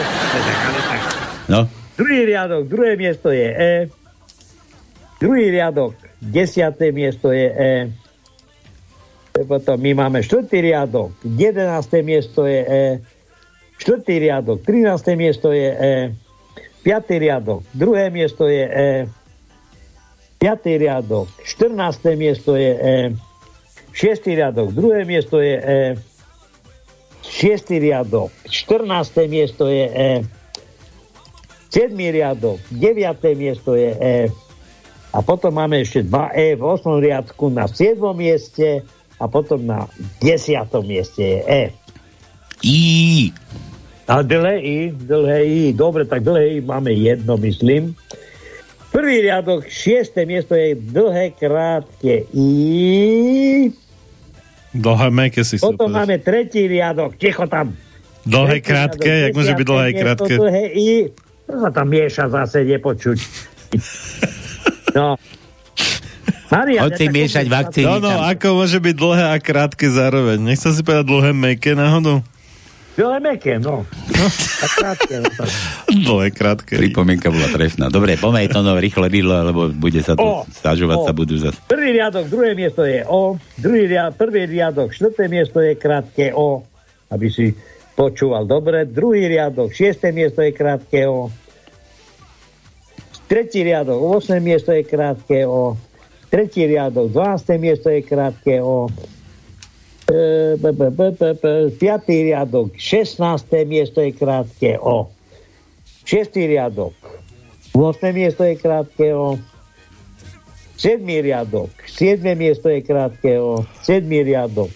No, Druhý riadok, druhé miesto je E. Druhý riadok, desiaté miesto je E. Potom my máme štvrtý riadok, jedenácté miesto je E. Štvrtý riadok, 13. miesto je E. Piatý riadok, druhé miesto je E. Piatý riadok, 14. miesto je E. Šiestý riadok, druhé miesto je E. Šiestý riadok, 14. miesto je E. 7. riadok, 9. miesto je E. A potom máme ešte 2 E v 8. riadku na 7. mieste a potom na 10. mieste je E. I. A dlhé I, dlhé I, dobre, tak dlhé I máme jedno, myslím. Prvý riadok, 6. miesto je dlhé, krátke I. Dlhé meké si Potom máme tretí riadok, ticho tam. Dlhé Tretí krátke, riadok, jak môže byť dlhé krátke? Dlhé I, to sa tam mieša zase, nepočuť. No. Maria, Hoď si miešať vakcíny. No, no, ako môže byť dlhé a krátke zároveň? Nechcel si povedať dlhé, meké náhodou? Dlhé meké, no. A krátke, no. Dlhé, krátke. Pripomienka bola trefná. Dobre, poďme to no rýchle rýchlo, lebo bude sa tu O, stažovať sa budú zase. Prvý riadok, druhé miesto je O, druhý riadok, prvý riadok, štvrté miesto je krátke O, aby si počúval dobre. Druhý riadok, šiesté miesto je krátke O. Tretí riadok, 8. miesto je krátke O. Tretí riadok, 12. miesto je krátke O. E, b, b, b, b, b, Piatý riadok, 16. miesto je krátke O. Šiestý riadok, 8. miesto je krátke O. 7. riadok, 7. miesto je krátke O. 7. riadok,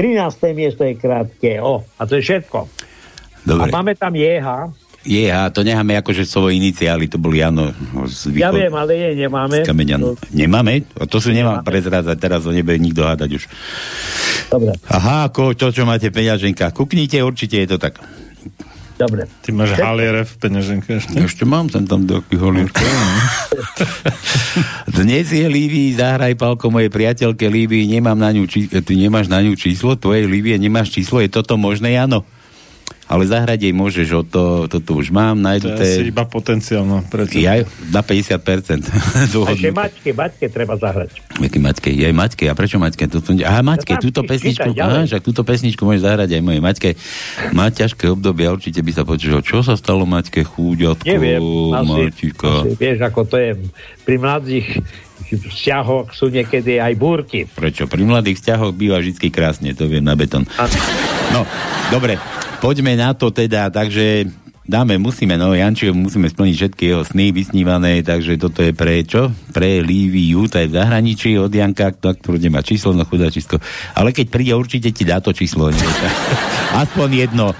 13. miesto je krátke O. A to je všetko. Dobre. A máme tam JH. Je, a to necháme akože svoje iniciály, to bol Jano z Ja viem, ale je nemáme. z Kameňan. Nemáme? A to si nemám prezrázať, teraz to nebude nikto hádať už. Dobre. Aha, ako to, čo máte v peňaženkách. Kuknite, určite je to tak. Dobre. Ty máš haliere v peňaženke ešte? Ešte mám sem tam taký holírka. Dnes je Lívii, zahraj palko mojej priateľke Lívii, nemám na ňu, či, ty nemáš na ňu číslo, tvojej Lívie nemáš číslo, je toto možné, Jano? Ale zahrať jej môžeš, o to, toto už mám, To je iba potenciálno. Ja na 50%. A ešte. Maťke, Maťke treba zahrať. Jaký Maťke? Je aj Maťke. A prečo Maťke? Toto, aha, Maťke, No túto pesničku, aha, však túto pesničku môžeš zahrať aj mojej Maťke. Má ťažké obdobie, určite by sa počul, čo sa stalo Maťke, chúďatko, Neviem, asi, asi, vieš, ako to je pri mladých vzťahoch sú niekedy aj búrky. Prečo? Pri mladých vzťahoch býva vždy krásne, to viem na betón. No, dobre, poďme na to teda, takže dáme, musíme, no, Jančiho musíme splniť všetky jeho sny vysnívané, takže toto je pre čo? Pre Líviu, to je v zahraničí od Janka, na ktorú nemá číslo, no chudačisko. Ale keď príde, určite ti dá to číslo. Aspoň jedno.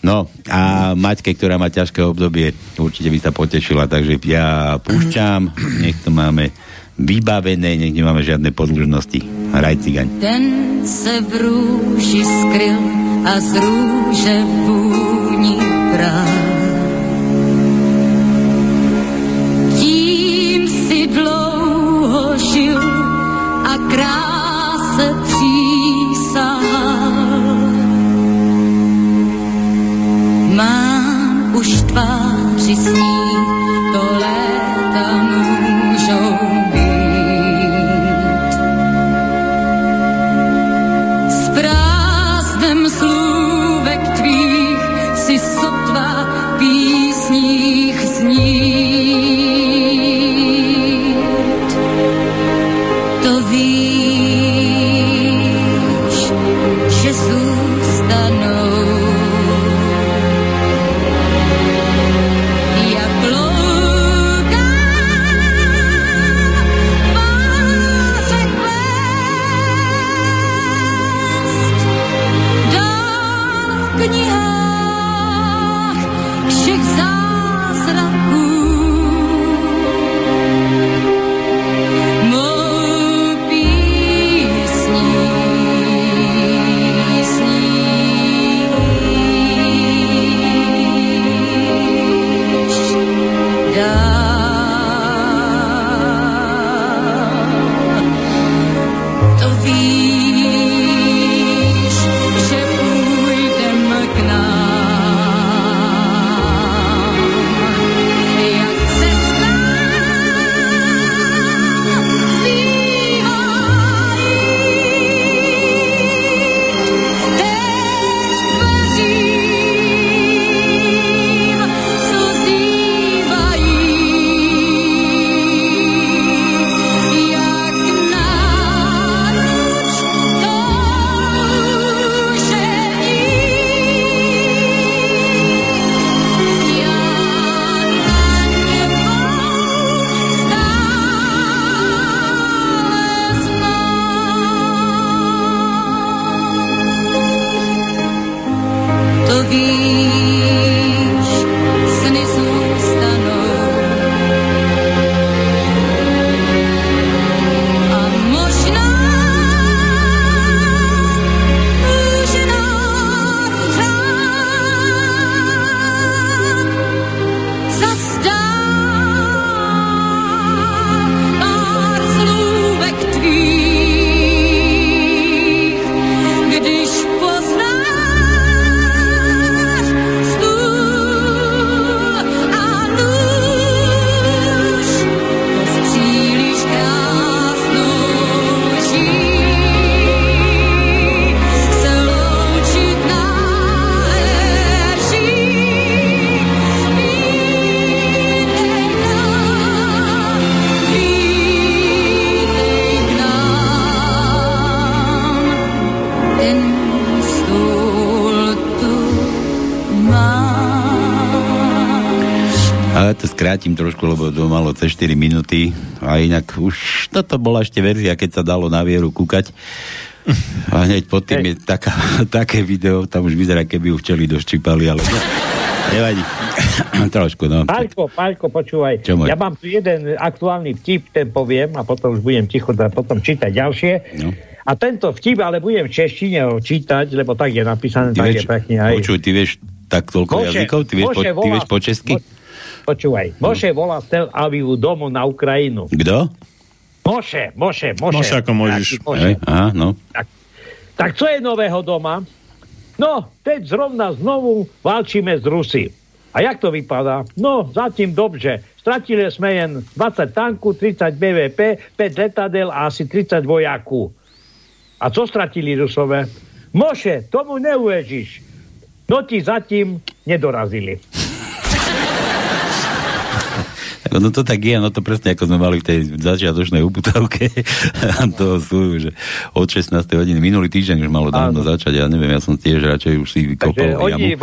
No a Maťke, ktorá má ťažké obdobie, určite by sa potešila, takže ja púšťam, nech to máme vybavené, nech nemáme žiadne podlužnosti. Hraj cigaň. Ten se v růži skryl a z růže vůni prál. Tím si dlouho žil a kráse tváři s skrátim trošku, lebo to malo cez 4 minúty. A inak už toto bola ešte verzia, keď sa dalo na vieru kúkať. A hneď pod tým je taká, také video, tam už vyzerá, keby ju včeli doščípali, ale nevadí. Trošku, no. Paľko, Paľko, počúvaj. Čo môj? ja mám tu jeden aktuálny vtip, ten poviem a potom už budem ticho a potom čítať ďalšie. No. A tento vtip, ale budem v češtine ho čítať, lebo tak je napísané, Ty tak vieš, je pekne aj. počuj, ty vieš tak toľko Moše- jazykov? Ty vieš, po, Moše ty vieš po česky? Počúvaj, Moše volá z Tel Avivu domu na Ukrajinu. Kto? Moše, Moše, Moše. Moše ako Mojžiš. Taký Moše. Hej, aha, no. Tak čo je nového doma? No, teď zrovna znovu válčíme z Rusy. A jak to vypadá? No, zatím dobře. Stratili sme jen 20 tanků, 30 BVP, 5 letadel a asi 30 vojaků. A co stratili Rusové? Moše, tomu neuveříš. No ti zatím nedorazili. No to tak je, no to presne ako sme mali v tej začiatočnej uputavke toho sú, že od 16. hodiny, minulý týždeň už malo dávno začať, ja neviem, ja som tiež radšej už si Takže vykopal oni jamu.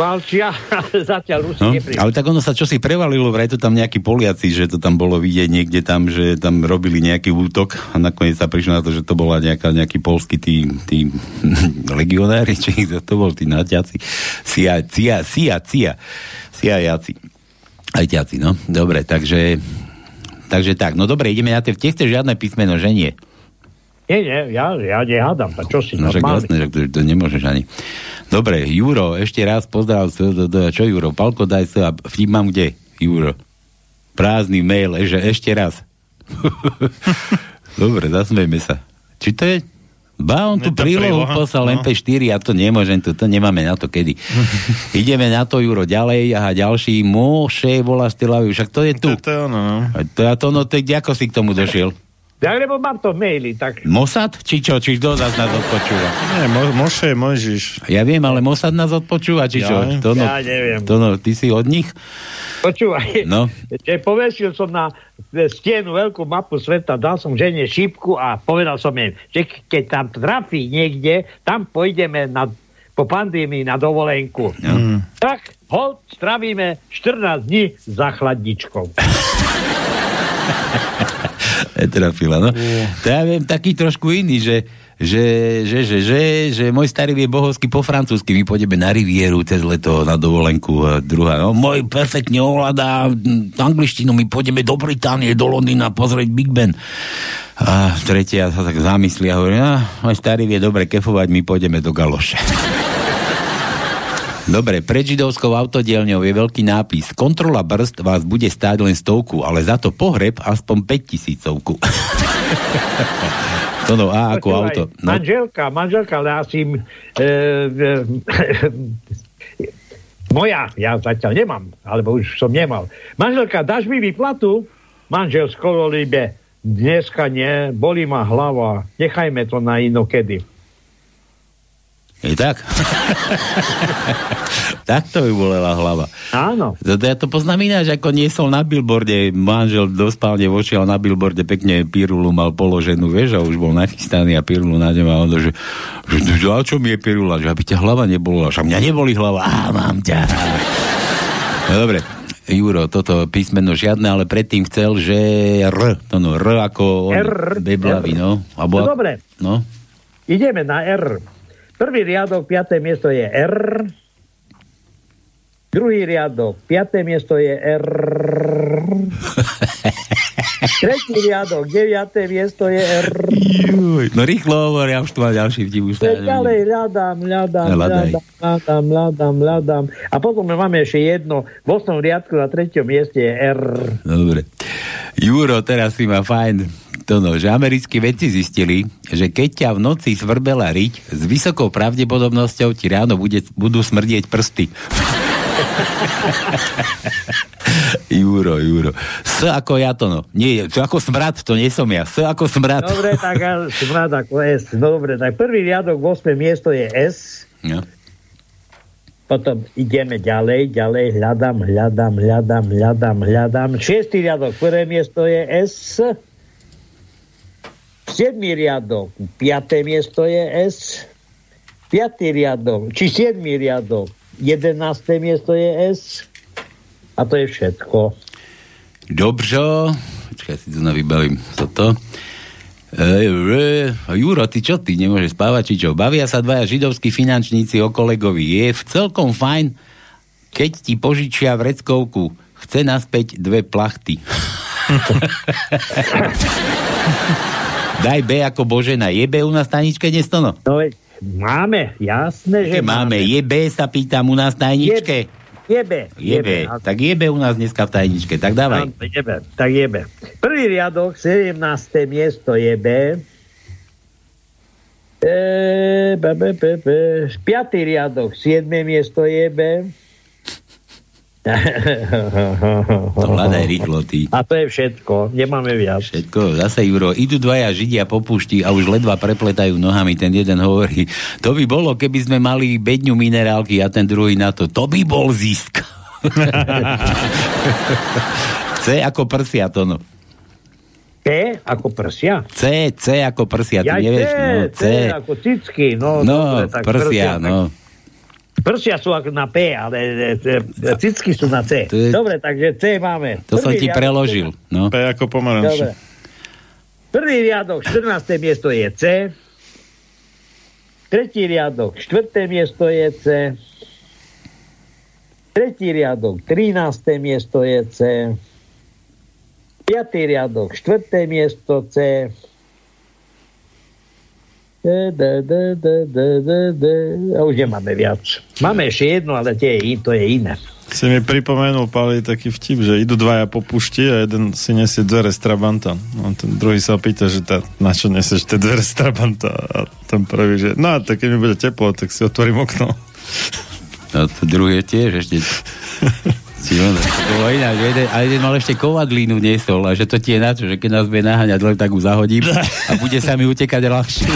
ale zatiaľ Rusi No, ale tak ono sa čosi prevalilo, vraj to tam nejakí Poliaci, že to tam bolo vidieť niekde tam, že tam robili nejaký útok a nakoniec sa prišlo na to, že to bola nejaká, nejaký polský tí, tí legionári, či to bol, tí naťaci. Sia, cia, sia, cia, siajaci. Aj ťaci, no. Dobre, takže takže tak, no dobre, ideme na tie, tie chceš žiadne písmeno, že nie? Nie, nie, ja, ja nehádam, tak čo si No normálny. jasné, že to, to nemôžeš ani. Dobre, Juro, ešte raz pozdrav. s- d- d- Čo Juro? Palko, daj sa. Vtip mám kde? Juro. Prázdny mail, že ešte raz. Dobre, zasmejme sa. Či to je... Ba, on to prílohu príloha, poslal no. MP4, ja to nemôžem, to, to nemáme na to kedy. Ideme na to, Juro, ďalej, a ďalší, Moše volá z však to je tu. To je ono, no. To, to, no, to, ako si k tomu došiel? Ja, lebo mám to v maili, tak Mossad? Či čo? Či kto zás nás odpočúva? Nie, Mo- Moše Mojžiš. Ja viem, ale Mossad nás odpočúva, či čo? Ja? To no, Ja neviem. To no, ty si od nich? počúvaj. No. Že povesil som na e, stienu veľkú mapu sveta, dal som žene šípku a povedal som jej, že keď tam trafí niekde, tam pôjdeme na, po pandémii na dovolenku. No. Tak ho stravíme 14 dní za chladničkou. Netrafila, no. To ja viem taký trošku iný, že že, že, že, že, že môj starý vie bohovsky po francúzsky, my pôjdeme na rivieru cez leto na dovolenku a druhá, no môj perfektne ovládá mm, angličtinu, my pôjdeme do Británie, do Londýna pozrieť Big Ben. A tretia sa tak zamyslí a hovorí, no, môj starý vie dobre kefovať, my pôjdeme do Galoše. Dobre, pred židovskou autodielňou je veľký nápis. Kontrola brzd vás bude stáť len stovku, ale za to pohreb aspoň 5 tisícovku. to no, a ako Počúvaj, auto. No, Manželka, manželka, ale asi... E, e, moja, ja zatiaľ nemám, alebo už som nemal. Manželka, dáš mi výplatu? Manžel skoro líbe. Dneska nie, bolí ma hlava. Nechajme to na inokedy. Je tak? tak to by bolela hlava. Áno. To, to ja to poznám ináč, ako niesol na billboarde, manžel do spálne vošiel na billboarde, pekne pirulu mal položenú, vieš, a už bol nachystaný a pirulu na ňom a on že, že, že, a čo mi je pirula, že aby ťa hlava nebola, však mňa neboli hlava, á, mám ťa. No dobre, Juro, toto písmeno žiadne, ale predtým chcel, že R, to no, R ako on, R, beblavy, no. Abo, No dobre. No, Ideme na R. Prvý riadok, piaté miesto je R. Druhý riadok, piaté miesto je R. Tretí riadok, deviaté miesto je R. Juj, no rýchlo hovor, ja už tu mám ďalší vtip, už Ďalej hľadaj. hľadám, hľadám, hľadám, hľadám. A potom máme ešte jedno. V osmom riadku na treťom mieste je R. Dobre. Juro, teraz si ma fajn. To no, že americkí vedci zistili, že keď ťa v noci svrbela riť, s vysokou pravdepodobnosťou ti ráno bude, budú smrdieť prsty. Juro, Juro. S ako ja to no. Nie, to ako smrad, to nie som ja. S ako smrad. Dobre, tak smrad ako S. Dobre, tak prvý riadok, 8. miesto je S. No. Potom ideme ďalej, ďalej, hľadám, hľadám, hľadám, hľadám, hľadám. Šiestý riadok, prvé miesto je S. Siedmý riadok, piaté miesto je S. Piatý riadok, či siedmý riadok. Jedenácté miesto je S. A to je všetko. Dobře, počkaj, si tu navybavím toto. E, e, Juro, ty čo, ty nemôžeš spávať, či čo? Bavia sa dvaja židovskí finančníci o kolegovi. Je v celkom fajn, keď ti požičia vreckovku. Chce naspäť dve plachty. Daj B ako Božena. Je B u nás tajničke dnes to no? No máme, jasné, že máme. Je B, sa pýtam u nás tajničke. Jebe. Jebe. Tak jebe u nás dneska v tajničke. Tak dávaj. Jebe. Tak jebe. Prvý riadok, 17. miesto jebe. E, be, be, be, be. Piatý riadok, 7. miesto jebe. To hľadaj rýchlo, ty. A to je všetko, nemáme viac. Všetko, zase Juro, idú dvaja židia po púšti a už ledva prepletajú nohami, ten jeden hovorí, to by bolo, keby sme mali bedňu minerálky a ten druhý na to, to by bol zisk. C ako prsia, to no. C ako prsia? C, C ako prsia, ty Ja, nevieš, C, no, C ako cicky, no. No, dobre, tak prsia, no. Prsia sú ako na P, ale e, e, cicky sú na C. je- Dobre, takže C máme. To som Prvý ti riadok- preložil, no. P ako pomaranč. Prvý riadok, 14. miesto je C. Tretí riadok, 4. miesto je C. Tretí riadok, 13. miesto je C. Piatý riadok, 4. miesto C. D, d, d, d, d, d, d. A už nemáme viac. Máme ešte jedno, ale tie, je- to je iné. Si mi pripomenul, Pali, taký vtip, že idú dvaja po pušti a jeden si nesie dvere z Trabanta. No, ten druhý sa opýta, že tá, na čo nesieš tie dvere z Trabanta? A ten prvý, že no, tak keď mi bude teplo, tak si otvorím okno. No to druhé tiež ešte. Si on, to bolo ináč, jeden, a jeden mal ešte kovadlínu niesol a že to ti je na čo, že keď nás bude naháňať, len tak ju zahodím a bude sa mi utekať ľahšie.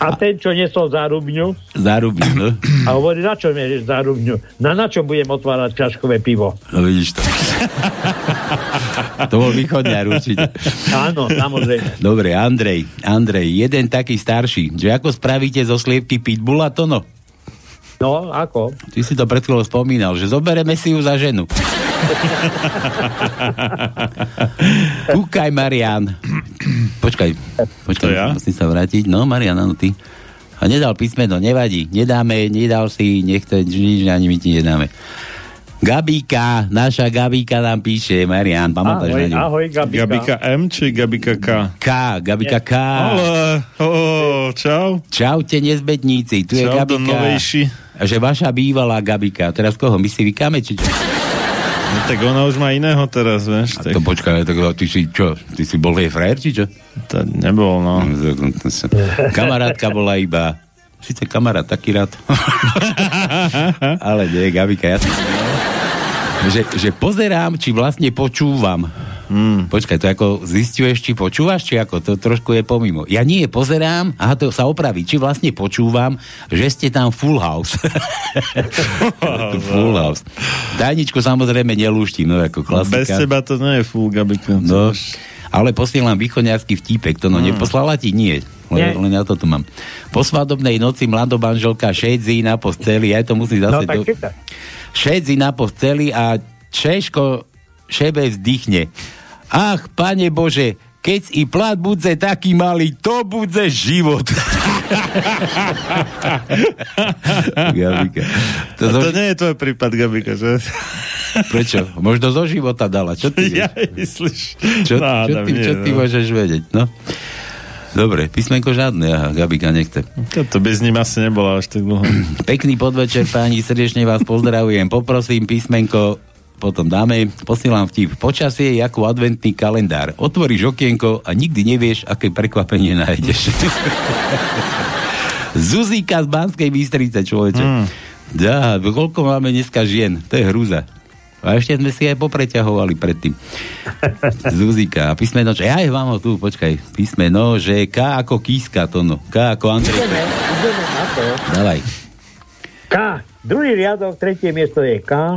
A ten, čo nesol zárubňu, Zárubný, no. a hovorí, na čo mieríš zárubňu? Na, na čo budem otvárať čaškové pivo? No vidíš to. to bol východňar určite. Áno, samozrejme. Dobre, Andrej, Andrej, jeden taký starší, že ako spravíte zo sliepky pitbulla, to no? No, ako? Ty si to pred chvíľou spomínal, že zobereme si ju za ženu. Kúkaj, Marian. Počkaj, počkaj, To ja? musím sa vrátiť. No, Marian, áno, ty. A nedal písmeno, nevadí. Nedáme, nedal si, nech to nič, ani my ti nedáme. Gabíka, naša Gabíka nám píše, Marian, pamätáš na Ahoj, ňu? ahoj, Gabika. Gabika M či Gabika K? K, Gabika K. Ale, oh, čau. Čaute, nezbedníci, tu je Čau, Gabika. do novejší. A že vaša bývalá Gabika. Teraz koho? My si vykáme, či čo? No, tak ona už má iného teraz, vieš. To počkaj, tak ty si čo? Ty si bol jej frajer, či čo? To nebol, no. Kamarátka bola iba Sice kamarát taký rád. Ale nie, Gabika, ja som... Že, že pozerám, či vlastne počúvam. Hmm. Počkaj, to ako zistuješ, či počúvaš, či ako, to trošku je pomimo. Ja nie, pozerám, aha, to sa opraví, či vlastne počúvam, že ste tam full house. full house. Tajničku samozrejme nelúštim, no ako klasika. Bez teba to nie je full, Gabika. No, ale posielam východňarský vtípek, to no Hmm. neposlala ti? Nie. Nie. Len, ja toto mám. Po svadobnej noci mladobanželka šedzi na posteli, ja to musím No zase... tak do... Šedzi na posteli a Češko šebe vzdychne. Ach, pane Bože, keď i plat budze taký malý, to budze život. Gabika. To, to nie je tvoj prípad, Gabika, že? Prečo? Možno zo života dala. Čo ty Ja myslíš? Čo, No, čo, ty, nie, čo ty no. môžeš vedieť? No. Dobre, písmenko žiadne, aha, Gabika nechce. To by s ním asi nebola až tak dlho. Pekný podvečer, páni, srdečne vás pozdravujem. Poprosím písmenko, potom dáme, posielam vtip. Počasie je ako adventný kalendár. Otvoríš okienko a nikdy nevieš, aké prekvapenie nájdeš. Zuzíka z Banskej Bystrice, človeče. Mm. Dá, koľko máme dneska žien? To je hrúza. A ešte sme si aj popreťahovali predtým. Zuzika. A písmeno, čo? Ja mám ho tu, počkaj. Písmeno, že K ako kíska, to no. K ako Andrej. Ideme, ideme na to. Dávaj. K. Druhý riadok, tretie miesto je K.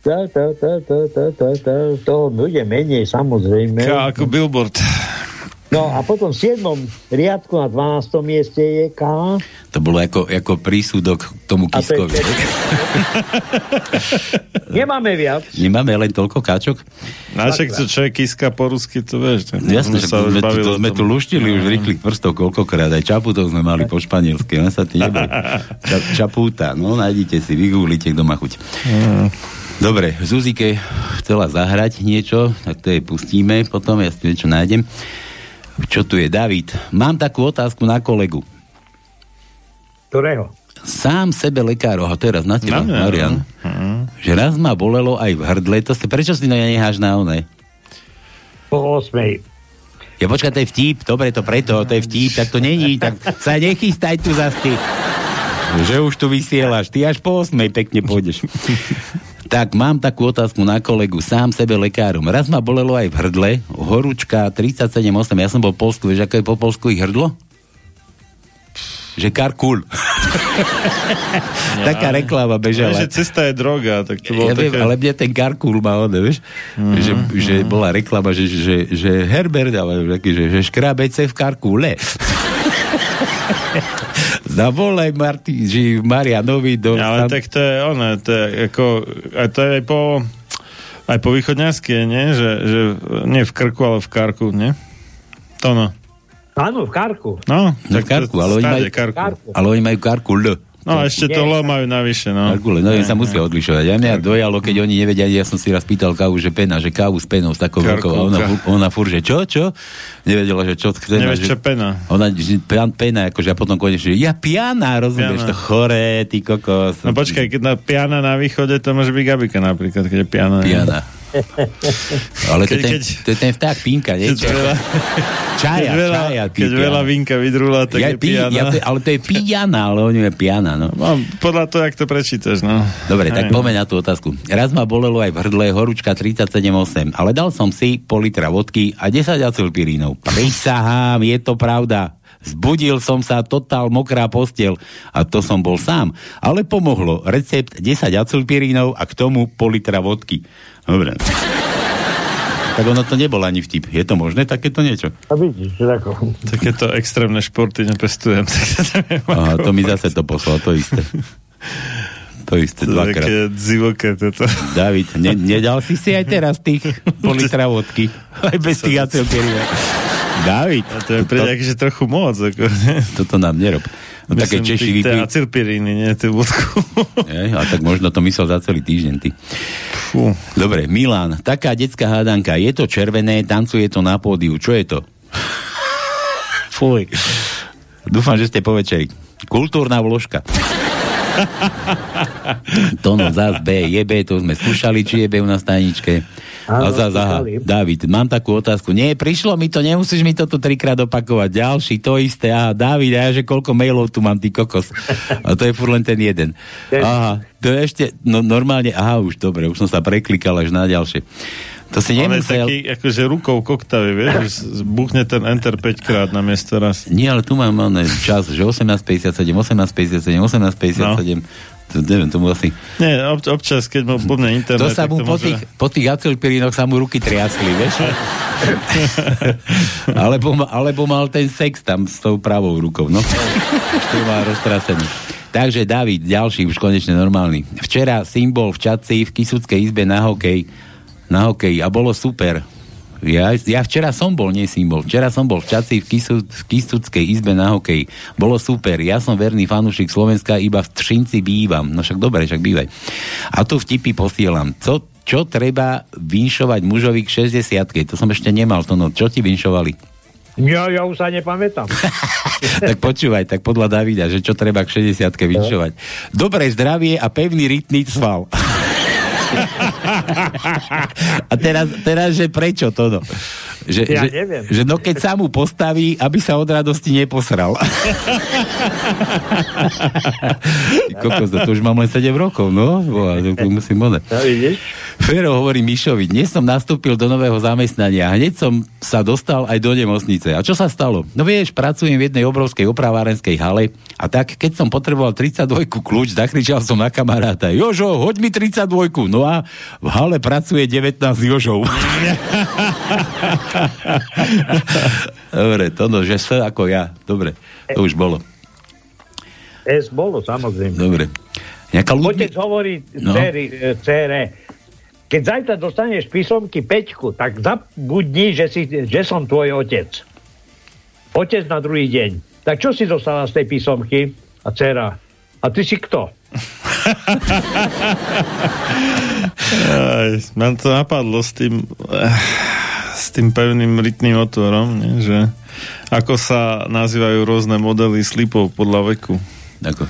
Ta, ta, ta, ta, ta, ta, ta. Toho bude menej, samozrejme. K ako billboard. No a potom v 7. riadku na 12. mieste je K. To bolo ako, ako prísudok k tomu to je Kiskovi. Nemáme viac. Nemáme len toľko káčok? Na však to čo je kiska po rusky, to vieš. tak Jasne, že to sme, to o sme tu luštili už rýchlych prstov koľkokrát. Aj čaputov sme mali po španielsky. Len sa ty neboj. Čapúta. No, nájdite si, vygooglite, kto má chuť. Mm. Dobre, Zuzike chcela zahrať niečo, tak to jej pustíme potom, ja si niečo nájdem. Čo tu je, David? Mám takú otázku na kolegu. Ktorého? Sám sebe lekár, a teraz na teba, mňa, Marian. Že raz ma bolelo aj v hrdle, to ste, prečo si to necháš na oné? Po 8. Ja počkaj, to je vtip, dobre, to preto, to je vtip, tak to není, tak sa nechystaj tu ty. Že už tu vysielaš, ty až po 8 pekne pôjdeš. Tak mám takú otázku na kolegu, sám sebe lekárom. Raz ma bolelo aj v hrdle, horúčka 37,8, ja som bol v Polsku, vieš, ako je po Polsku ich hrdlo? Že karkul. Taká reklama bežala. Vieš, že cesta je droga, tak to bolo Ja viem, také... ale mne ten Karkul má ode, vieš? Mhm, že, že bola reklama, že, že, že Herbert, ale taký, že, že škrabece v Karkule. Zavolaj Marti, že Marianovi do... Ale tak to je ono, to je ako, aj to je aj po aj po východňarsky, nie? Že, že nie v krku, ale v karku, nie? To no. Áno, v Karku. No, No, v Karku, ale oni, majú, karku. ale oni majú Karkul. No, a ešte to lo majú navyše, no. Karkule, no, sa musia odlišovať. Ja mňa dojalo, keď oni nevedia, ja som si raz pýtal kávu, že pena, že kávu s penou, s takou veľkou. A ona, ona fur, že čo, čo? Nevedela, že čo chce. Nevieš, že, čo pena. Ona, že pán pena, akože a potom konečne, že ja piana, rozumieš, Piana. to chore, ty kokos. No počkaj, keď na piana na východe, to môže byť Gabika napríklad, keď je piana. Piana. Ale to, je ten, to je ten vták pínka, nie? Keď veľa, Čaja, keď veľa, čaja, keď veľa vínka vydrula, tak ja, je pí, piana. ja, ale to je pijana, ale oni je piana, no. No, podľa toho, jak to prečítaš, no. Dobre, tak poďme na tú otázku. Raz ma bolelo aj v hrdle, horúčka 37,8, ale dal som si pol litra vodky a 10 acylpirínov. Prisahám, je to pravda. Zbudil som sa, totál mokrá postiel a to som bol sám. Ale pomohlo. Recept 10 acylpirínov a k tomu pol litra vodky. Dobre. Tak ono to nebol ani vtip. Je to možné takéto niečo? A vidíš, ako... Takéto extrémne športy nepestujem. tak to neviem, Aha, to mi zase to poslal, to isté. To isté, To dvakrát. také divoké toto. David, ne, nedal si si aj teraz tých pol litra vodky? Aj bez tých acylpirínov. David. A to je pre akože trochu moc. Ako, Toto nám nerob. No také Češi Tie vypijú. acylpiríny, nie tú vodku. Ej, a tak možno to myslel za celý týždeň, ty. Fú. Dobre, Milan, taká detská hádanka. Je to červené, tancuje to na pódiu. Čo je to? Fuj. Dúfam, že ste povečeri. Kultúrna vložka. Tono zás B, je B, to sme skúšali, či je B u nás tajničke. A Áno, zás, aha. David, mám takú otázku. Nie, prišlo mi to, nemusíš mi to tu trikrát opakovať. Ďalší, to isté. Aha, David, a ja, že koľko mailov tu mám, ty kokos. A to je furt len ten jeden. Aha, to je ešte, no normálne, aha, už dobre, už som sa preklikal až na ďalšie. To si On je nemusel... taký, akože rukou koktavý, vieš, že buchne ten enter 5 krát na miesto raz. Nie, ale tu mám čas, že 18.57, 18.57, 18.57. To, neviem, tomu asi... Nie, ob, občas, keď mu blbne internet, To sa mu to po môže... tých, po tých acylpirínoch sa mu ruky triasli, vieš? alebo, alebo mal ten sex tam s tou pravou rukou, no. to má roztrasený. Takže David, ďalší, už konečne normálny. Včera symbol v Čaci v Kisuckej izbe na hokej, na hokej a bolo super. Ja, ja včera som bol, nie symbol. Včera som bol v Čaci v, Kisu, v Kisuckej izbe na hokej. Bolo super. Ja som verný fanúšik Slovenska, iba v Třinci bývam. No však dobre, však bývaj. A tu vtipy posielam. Co, čo treba vinšovať mužovi k 60 To som ešte nemal. To no, čo ti vinšovali? Ja, ja už sa nepamätám. tak počúvaj, tak podľa Davida, že čo treba k 60 vinšovať. Dobré zdravie a pevný rytný sval. a teraz, teraz, že prečo to no? Že, Ja že, neviem. že no keď sa mu postaví, aby sa od radosti neposral. Kokos, to už mám len 7 rokov, no? Boha, to, musím one. No? Fero hovorí Mišovi, dnes som nastúpil do nového zamestnania a hneď som sa dostal aj do nemocnice. A čo sa stalo? No vieš, pracujem v jednej obrovskej opravárenskej hale a tak, keď som potreboval 32 kľúč, zakričal som na kamaráta, Jožo, hoď mi 32. No a v hale pracuje 19 Jožov. Dobre, to no, že sa ako ja. Dobre, to už bolo. S bolo, samozrejme. Dobre. Nejaká ľudmi... Otec hovorí No. dceri, e, dcere, keď zajtra dostaneš písomky peťku, tak zabudni, že, si, že som tvoj otec. Otec na druhý deň. Tak čo si dostala z tej písomky? A dcera, a ty si kto? Aj, mám to napadlo s tým, eh, s tým pevným rytným otvorom, nie? že ako sa nazývajú rôzne modely slipov podľa veku. Ako?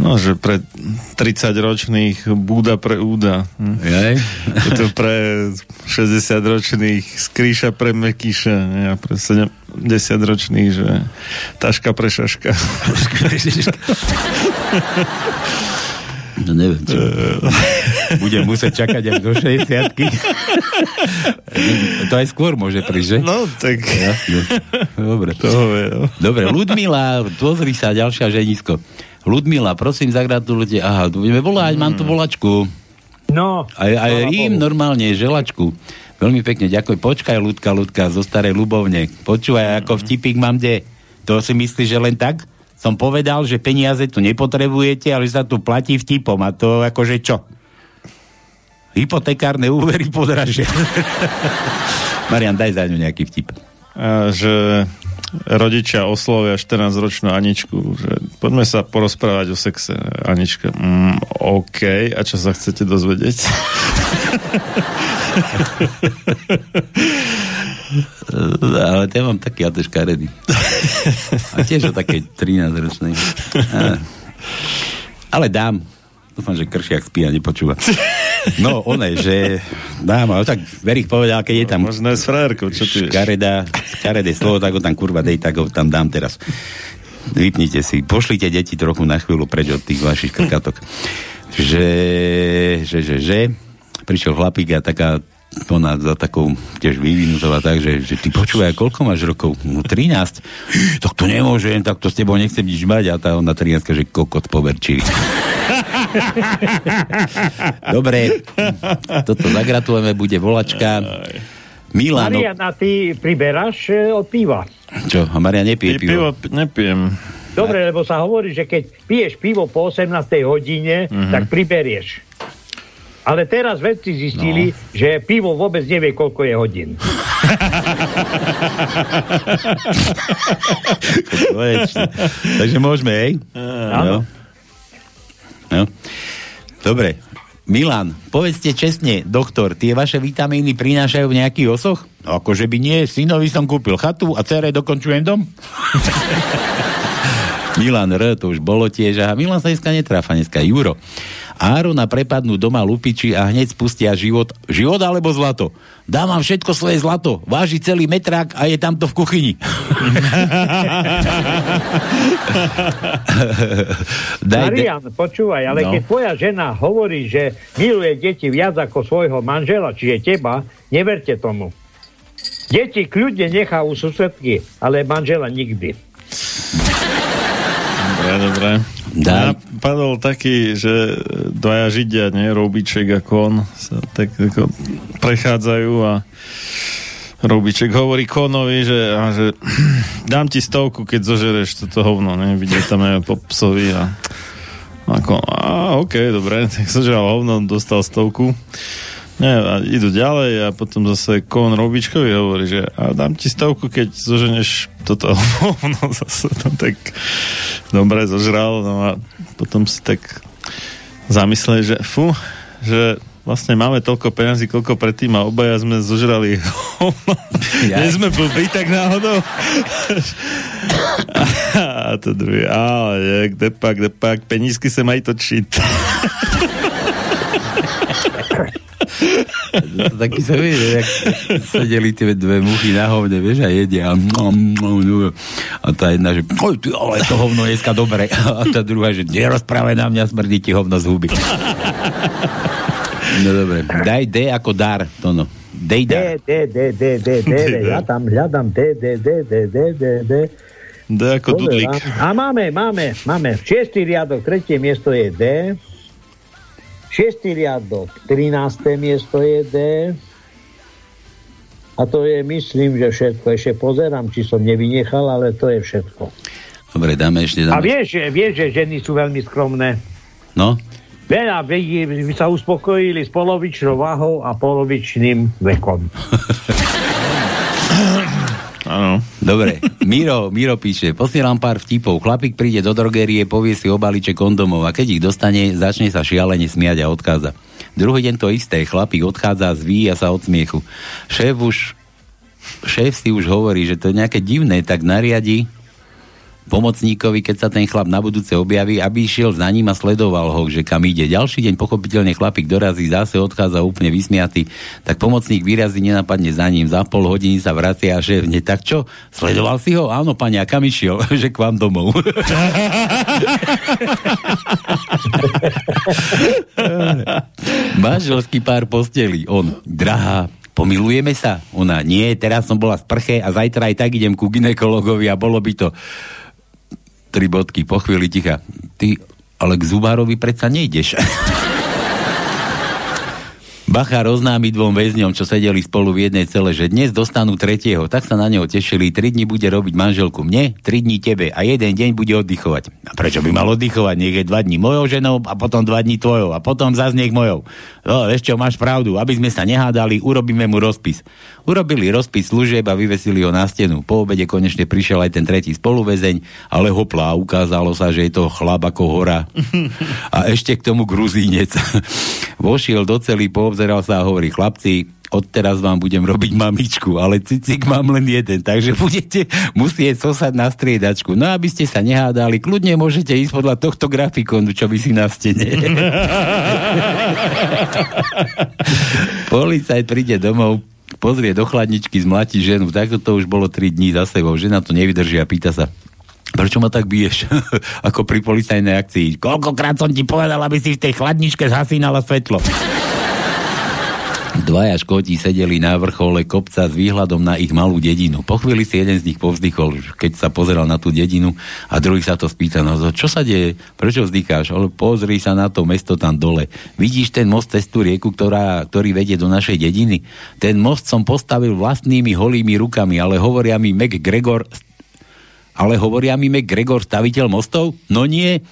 No, že pre 30 ročných Búda pre Úda. Hm? Jej? Je to pre 60 ročných Skrýša pre Mekíša nie? a pre 70 ročných, že Taška pre Šaška. No neviem, čo. Budem musieť čakať až do 60 To aj skôr môže prísť, že? No, tak... Jasne. Dobre. Je, no. Dobre, Ludmila, pozri sa, ďalšia ženisko. Ludmila, prosím, zagratulujte. Aha, tu budeme volať, mám tu volačku. No. Aj, aj Rím normálne, želačku. Veľmi pekne, ďakujem. Počkaj, Ludka, Ludka, zo starej Ľubovne. Počúvaj, ako vtipík mám kde. To si myslíš, že len tak? Som povedal, že peniaze tu nepotrebujete, ale sa tu platí vtipom. A to akože čo? Hypotekárne úvery podražia. Marian, daj za ňu nejaký vtip. Že rodičia oslovia 14-ročnú Aničku, že poďme sa porozprávať o sexe. Anička, mm, OK, a čo sa chcete dozvedieť? Ale ja mám taký atež karedy. A tiež o také 13 ročnej. Ale dám. Dúfam, že kršiak spí a nepočúva. No, one, že dám, ale tak Verich povedal, keď je tam... Možno je s frajerkou, čo ty? Škareda, škaredé slovo, tak ho tam kurva dej, tak ho tam dám teraz. Vypnite si, pošlite deti trochu na chvíľu preč od tých vašich krkatok. Že, že, že, že, prišiel chlapík a taká ona za takou tiež vyvinutová tak, že, že ty počúvaj, koľko máš rokov? No 13. Tak to nemôžem, tak to s tebou nechcem nič mať. A tá ona 13, že kokot poverčivý. Dobre, toto zagratulujeme, bude volačka. Milano. Mariana, ty priberáš e, od piva. Čo, a Maria nepije pivo? Pivo nepijem. Dobre, lebo sa hovorí, že keď piješ pivo po 18. hodine, Mhm. tak priberieš. Ale teraz vedci zistili, no. že pivo vôbec nevie, koľko je hodín. Takže môžeme, hej? Áno. No. Dobre. Milan, povedzte čestne, doktor, tie vaše vitamíny prinášajú nejaký osoch? No akože by nie, synovi som kúpil chatu a cere dokončujem dom. Milan R, to už bolo tiež. A Milan sa dneska netráfa, dneska Juro. Árona prepadnú doma lupiči a hneď spustia život. Život alebo zlato? Dám vám všetko svoje zlato. Váži celý metrák a je tamto v kuchyni. Daj, Marian, počúvaj, ale No. keď tvoja žena hovorí, že miluje deti viac ako svojho manžela, čiže teba, neverte tomu. Deti kľudne nechá u susedky, ale manžela nikdy. Dobre, dobre. Daj. Napadol taký, že dvaja židia, nie, Roubiček a Kon sa tak ako prechádzajú a Roubiček hovorí Konovi, že, a, že dám ti stovku, keď zožereš toto hovno, ne, vidie tam aj po psovi a ako, a ok, dobre, tak zožeral hovno, dostal stovku. Nie, a idú ďalej a potom zase Kon Roubičkovi hovorí, že a dám ti stovku, keď zoženeš toto hovno zase tam tak dobre zožral, no a potom si tak zamysleli, že fú, že vlastne máme toľko peniazí, koľko predtým a obaja sme zožrali hovno. Nie sme blbí tak náhodou. a to druhý, ale kde pak, kde pak, penízky sa mají točiť. To taký sa vie, že jak sedeli tie dve muchy na hovne, vieš, a jedia. A, a tá jedna, že oj, ty, ale to hovno je dneska dobre. A tá druhá, že nerozprávaj na mňa, smrdí ti hovno z huby. No dobre, daj D ako dar, to no. Dej dar. D, D, D, D, D, D, ja tam hľadám D, D, D, D, D, D, D. D ako Dobre, dudlík. A máme, máme, máme. Šiestý riadok, tretie miesto je D. Šiestý riadok, 13. miesto je D. A to je, myslím, že všetko. Ešte pozerám, či som nevynechal, ale to je všetko. Dobre, dáme ešte... A Dáme... vieš, že- vieš, že ženy sú veľmi skromné. No, Veľa by sa uspokojili s polovičnou váhou a polovičným vekom. Áno. Dobre, Miro, Miro píše, posielam pár vtipov, chlapík príde do drogerie, povie si o balíček kondomov a keď ich dostane, začne sa šialene smiať a odchádza. Druhý deň to isté, chlapík odchádza, zvíja sa od smiechu. Šéf už, šéf si už hovorí, že to je nejaké divné, tak nariadi pomocníkovi, keď sa ten chlap na budúce objaví, aby išiel za ním a sledoval ho, že kam ide. Ďalší deň pochopiteľne chlapík dorazí, zase odchádza úplne vysmiatý, tak pomocník vyrazí nenapadne za ním, za pol hodiny sa vracia a šéf, ne, tak čo, sledoval si ho? Áno, pani, a kam išiel? že k vám domov. Manželský pár posteli. On, drahá, pomilujeme sa? Ona, nie, teraz som bola v sprche a zajtra aj tak idem ku ginekologovi a bolo by to tri bodky, po chvíli ticha. Ty, ale k zubárovi predsa nejdeš. Bacha oznámi dvom väzňom, čo sedeli spolu v jednej cele, že dnes dostanú tretieho, tak sa na neho tešili. Tri dni bude robiť manželku mne, tri dni tebe a jeden deň bude oddychovať. A prečo by mal oddychovať? Nech je dva dní mojou ženou a potom dva dní tvojou a potom zase nech mojou. No, vieš čo, máš pravdu, aby sme sa nehádali, urobíme mu rozpis. Urobili rozpis služieb a vyvesili ho na stenu. Po obede konečne prišiel aj ten tretí spoluväzeň, ale hopla, ukázalo sa, že je to chlap ako hora. A ešte k tomu gruzínec. Vošiel do celý, poobzeral sa a hovorí, chlapci, odteraz vám budem robiť mamičku, ale cicik mám len jeden, takže budete musieť sosať na striedačku. No aby ste sa nehádali, kľudne môžete ísť podľa tohto grafikonu, čo vysí na stene. Policajt príde domov, pozrie do chladničky, zmlatí ženu. Takto to už bolo 3 dní za sebou. Žena to nevydrží a pýta sa, Prečo ma tak biješ? Ako pri policajnej akcii. Koľkokrát som ti povedal, aby si v tej chladničke zhasínala svetlo. Dvaja škoti sedeli na vrchole kopca s výhľadom na ich malú dedinu. Po chvíli si jeden z nich povzdychol, keď sa pozeral na tú dedinu a druhý sa to spýta, no čo sa deje, prečo vzdycháš? Ale pozri sa na to mesto tam dole. Vidíš ten most cez tú rieku, ktorá, ktorý vedie do našej dediny? Ten most som postavil vlastnými holými rukami, ale hovoria mi McGregor, ale hovoria mi McGregor, staviteľ mostov? No nie.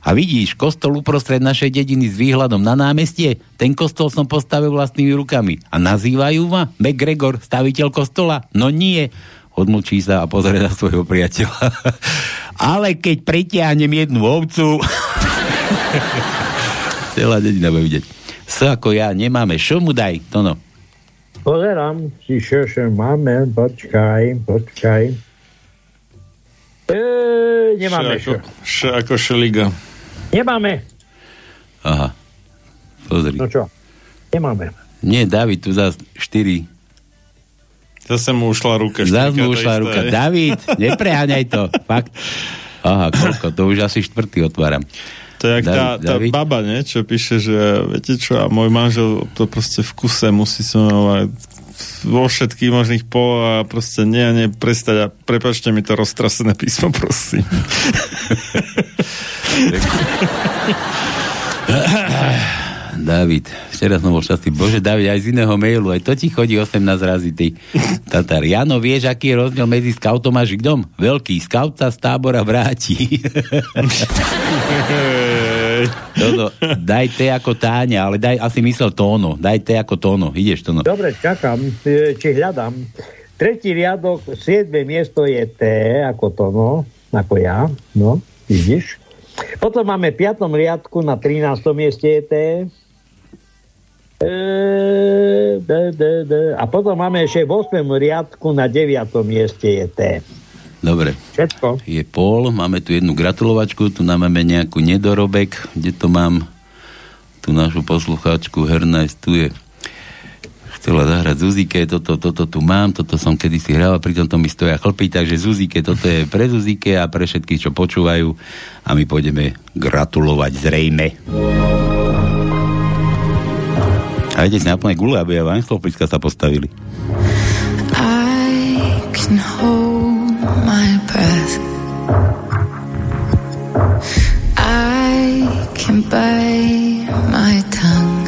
A vidíš, kostol uprostred našej dediny s výhľadom na námestie, ten kostol som postavil vlastnými rukami. A nazývajú ma McGregor, staviteľ kostola? No nie. Odmlčí sa a pozrie na svojho priateľa. Ale keď pritiahnem jednu ovcu... Celá dedina bude vidieť. S ako ja nemáme, čo mu daj, to no. Pozerám, či čo, máme, počkaj, počkaj. E, nemáme Š ako, čo. š ako šeliga. Nemáme. Aha. Pozri. No čo? Nemáme. Nie, David, tu zás 4 Zase mu ušla ruka. Štyrka, mu ušla isté. ruka. David, nepreháňaj to. Fakt. Aha, koľko? To už asi štvrtý otváram. To je jak tá, David- tá David? baba, nie? Čo píše, že viete čo, a môj manžel to proste v kuse musí so mnou aj vo všetkých možných po a proste nie a nie prestať a prepačte mi to roztrasené písmo, prosím. David, včera som bol šťastný. Bože, David, aj z iného mailu, aj to ti chodí 18 razy, ty Tatar. Jano, vieš, aký je rozdiel medzi skautom a žigdom? Veľký skaut sa z tábora vráti. Toto, daj T ako Táňa, ale daj asi myslel tóno. Daj T ako tóno. Ideš to no. Dobre, čakám, e, či hľadám. Tretí riadok, siedme miesto je T, ako to, no, ako ja, no, vidíš. Potom máme v piatom riadku na 13. mieste je T. E, d, d, d. A potom máme ešte v 8. riadku na 9. mieste je T. Dobre. Všetko. Je pol, máme tu jednu gratulovačku, tu nám máme nejakú nedorobek, kde to mám tú našu poslucháčku Hernajs, tu je chcela zahrať Zuzike, toto, toto tu mám, toto som kedysi hral, pri tomto mi stoja chlpy, takže Zuzike, toto je pre Zuzike a pre všetkých, čo počúvajú a my pôjdeme gratulovať zrejme. A idete si naplné gule, aby aj Vanslopiska sa postavili. I can hold by my tongue.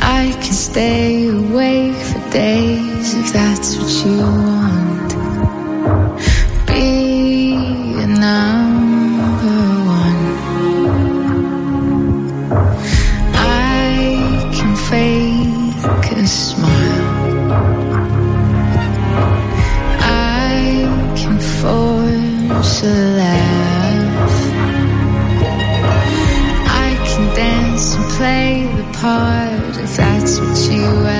I can stay awake for days if that's what you want. Apart if that's what you ask.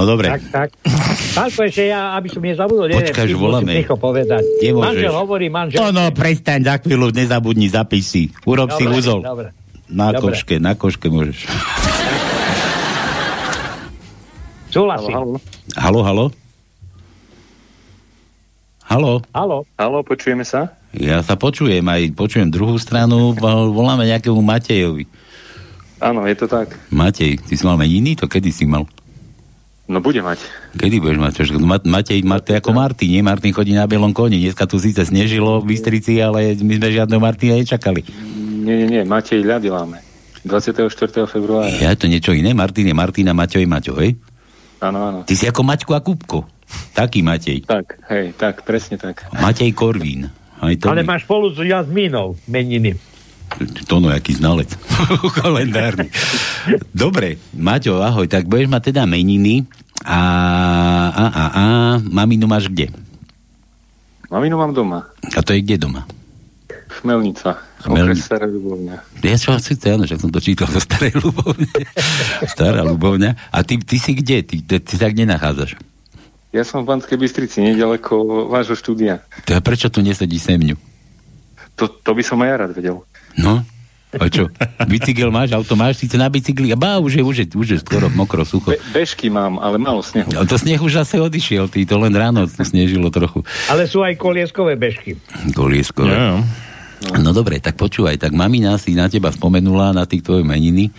No dobre. Tak, tak. Pánko, ešte ja, aby som nezabudol, či voláme. musím povedať. Nemôžeš. Manžel hovorí, manžel. No, no, prestaň za chvíľu, nezabudni, zapíš si. Urob si Dobre, úzol. dobre. Na Dobre. koške, na koške môžeš. Súhlasím. Halo, halo? Halo? Halo? Halo, počujeme sa? Ja sa počujem, aj počujem druhú stranu, vol- voláme nejakému Matejovi. Áno, je to tak. Matej, ty si mal meniny? To kedy si mal? No bude mať. Kedy budeš mať? Čož, Ma- Matej, Matej ako Martin, nie? Martin chodí na bielom koni. Dneska tu síce snežilo v Bystrici, ale my sme žiadneho Martina nečakali. Nie, nie, nie, Matej ľady láme. 24. februára. Ja to niečo iné? Martin je Martin a Maťo hej? Áno, áno. Ty si ako Maťko a Kupko. Taký Matej. Tak, hej, tak, presne tak. Matej Korvín. Aj to Ale máš spolu s Jazmínou meniny. To no, jaký znalec. Kalendárny. Dobre, Maťo, ahoj, tak budeš mať teda meniny a, a, a, a maminu máš kde? Maminu mám doma. A to je kde doma? Chmelnica. Chmelnica. Stará Ľubovňa. Ja čo asi áno, že som to čítal zo starej ľubovne. Stará ľubovňa. A ty, ty si kde? Ty, ty, ty sa kde nachádzaš? Ja som v Banskej Bystrici, nedaleko vášho štúdia. To a prečo tu nesedí semňu? To, to by som aj ja rád vedel. No? A čo? Bicykel máš, auto máš, síce na bicykli, a bá, už je, už je, už je skoro mokro, sucho. Be- bežky mám, ale málo snehu. No, to sneh už zase odišiel, ty, to len ráno snežilo trochu. Ale sú aj kolieskové bežky. Kolieskové. Ja, No dobre, tak počúvaj, tak mamina si na teba spomenula na tých tvoje meniny,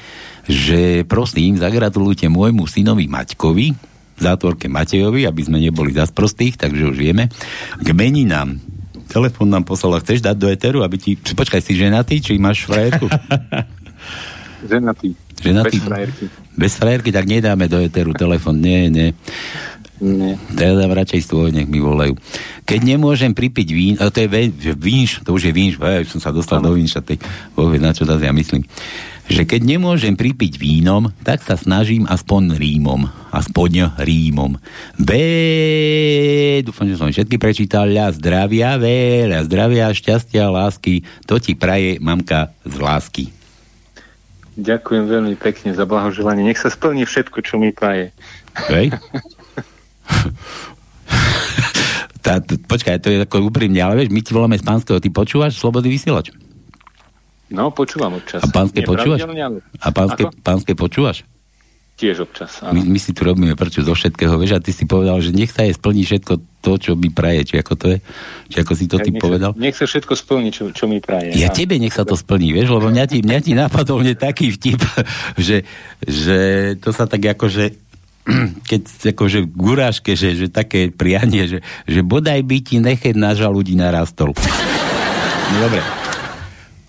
že prosím, zagratulujte môjmu synovi Maťkovi, v zátvorke Matejovi, aby sme neboli za sprostých, takže už vieme. K meninám. Telefón nám poslala, chceš dať do eteru, aby ti... Počkaj, si ženatý, či máš frajerku? Ženatý. Ženatý? Bez frajerky. Bez frajerky, tak nedáme do eteru telefón. Nie, nie. Nie. Teda dám radšej svoj, nech mi volajú. Keď nemôžem pripiť vín, to je ve- vínš, to už je vínš, ve, som sa dostal do vínša, tak povie, na čo zase ja myslím. Že keď nemôžem pripiť vínom, tak sa snažím aspoň rímom. Aspoň rímom. B, dúfam, že som všetky prečítal. Ľa zdravia, veľa zdravia, šťastia, lásky. To ti praje mamka z lásky. Ďakujem veľmi pekne za blahoželanie. Nech sa splní všetko, čo mi praje. Hej? tá, počkaj, to je ako úprimne, ale vieš, my ti voláme z pánskeho, ty počúvaš Slobodný vysielač? No, počúvam občas. A pánske počúvaš? Ale- A pánske, Ako? pánske počúvaš? Tiež občas, My, áno. my si tu robíme prču zo všetkého, vieš, a ty si povedal, že nech sa jej splní všetko to, čo mi praje, či ako to je? Či ako si to ty nech, povedal? Sa, nech sa všetko splní, čo, čo mi praje. Ja A- tebe nech sa to splní, vieš, lebo mňa ti, mňa ti napadol mne taký vtip, že, že to sa tak akože keď akože guráške, že, že také prianie, že, že bodaj by ti nechet na žalúdi narastol. No dobre.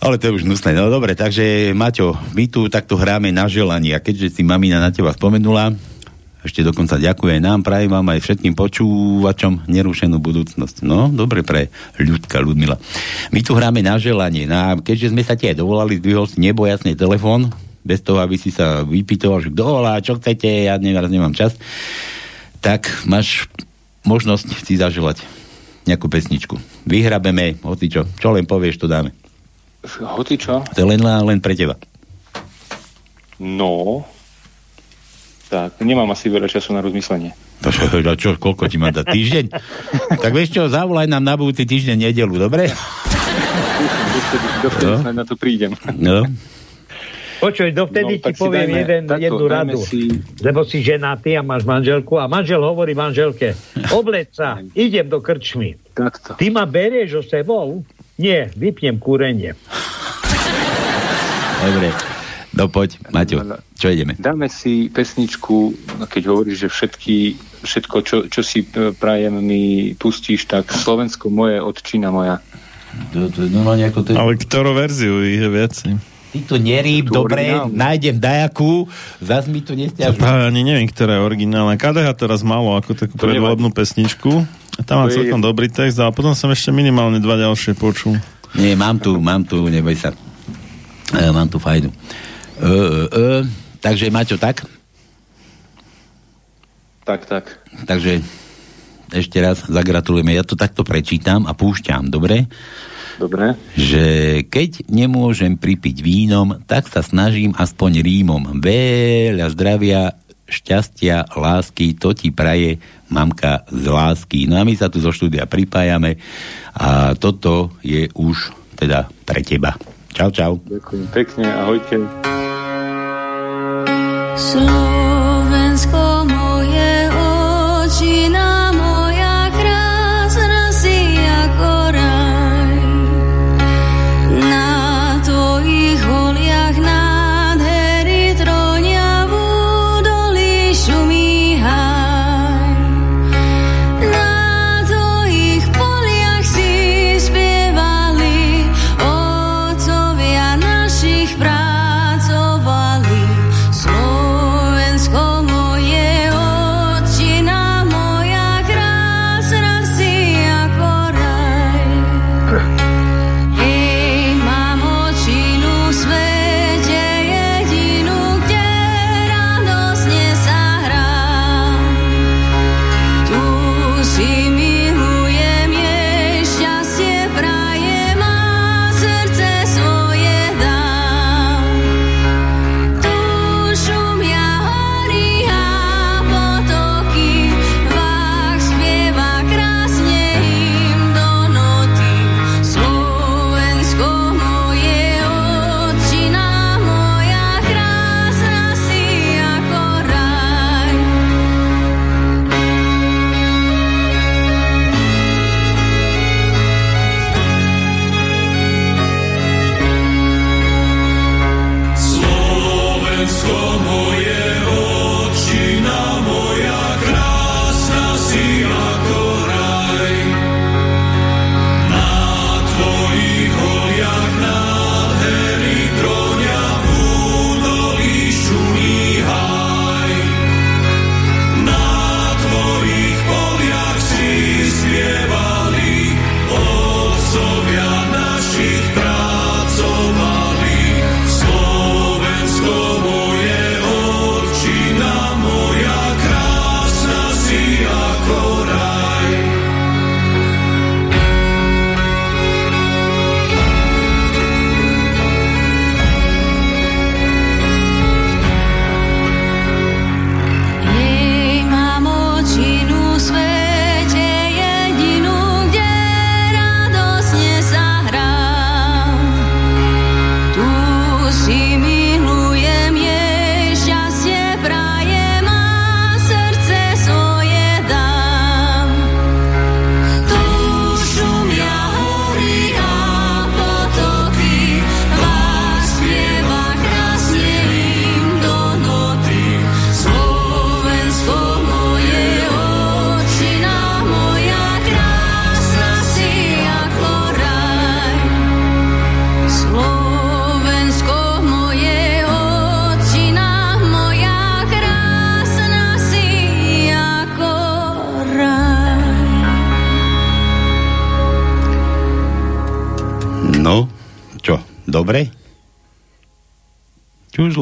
Ale to je už hnusné. No dobre, takže Maťo, my tu takto hráme na želanie a keďže si mamina na teba spomenula, ešte dokonca ďakuje nám, prajem vám aj všetkým počúvačom nerušenú budúcnosť. No, dobre pre ľudka Ludmila. My tu hráme na želanie. No, a keďže sme sa ti aj dovolali, zdvihol si nebo jasný telefón, bez toho, aby si sa vypýtoval, že kto volá, čo chcete, ja neviem, nemám čas, tak máš možnosť si zaželať nejakú pesničku. Vyhrabeme, hoci čo, čo len povieš, to dáme. Hoci čo? To je len, len pre teba. No, tak nemám asi veľa času na rozmyslenie. A čo, koľko ti má dať? Týždeň? tak vieš čo, zavolaj nám na budúci týždeň nedelu, dobre? Dovtedy, No. na to prídem. No. Počuj, No, dovtedy ti tak si poviem dajme jeden, takto, jednu radu. si- Lebo si ženatý a máš manželku a manžel hovorí manželke, obleď sa, idem do krčmy. Takto. Ty ma berieš so sebou? Nie, vypnem kúrenie. Dobre. No poď, Maťo, čo ideme? Dáme si pesničku, keď hovoríš, že všetky, všetko, čo, čo si e, prajem, mi pustíš, tak Slovensko moje, odčina moja. To, to, normálne ako to je... Ale ktorú verziu je viacej? Ty to nerýb, Tú dobre, originálnu. nájdem dajakú, zas mi to Ja nestiažuj. práve ani neviem, ktorá je originálna. KDH teraz malo ako takú To predvolebnú pesničku. Tam má To je celkom dobrý text a potom som ešte minimálne dva ďalšie počul. Nie, mám tu, mám tu, neboj sa. E, mám tu fajnu. E, e, e, takže Maťo, tak? Tak, tak. Takže ešte raz zagratulujeme. Ja to takto prečítam a púšťam, dobre? Dobre. Že keď nemôžem pripiť vínom, tak sa snažím aspoň rímom. Veľa zdravia, šťastia, lásky, to ti praje mamka z lásky. No a my sa tu zo štúdia pripájame a toto je už teda pre teba. Čau, čau. Ďakujem pekne, ahojte. Slovensko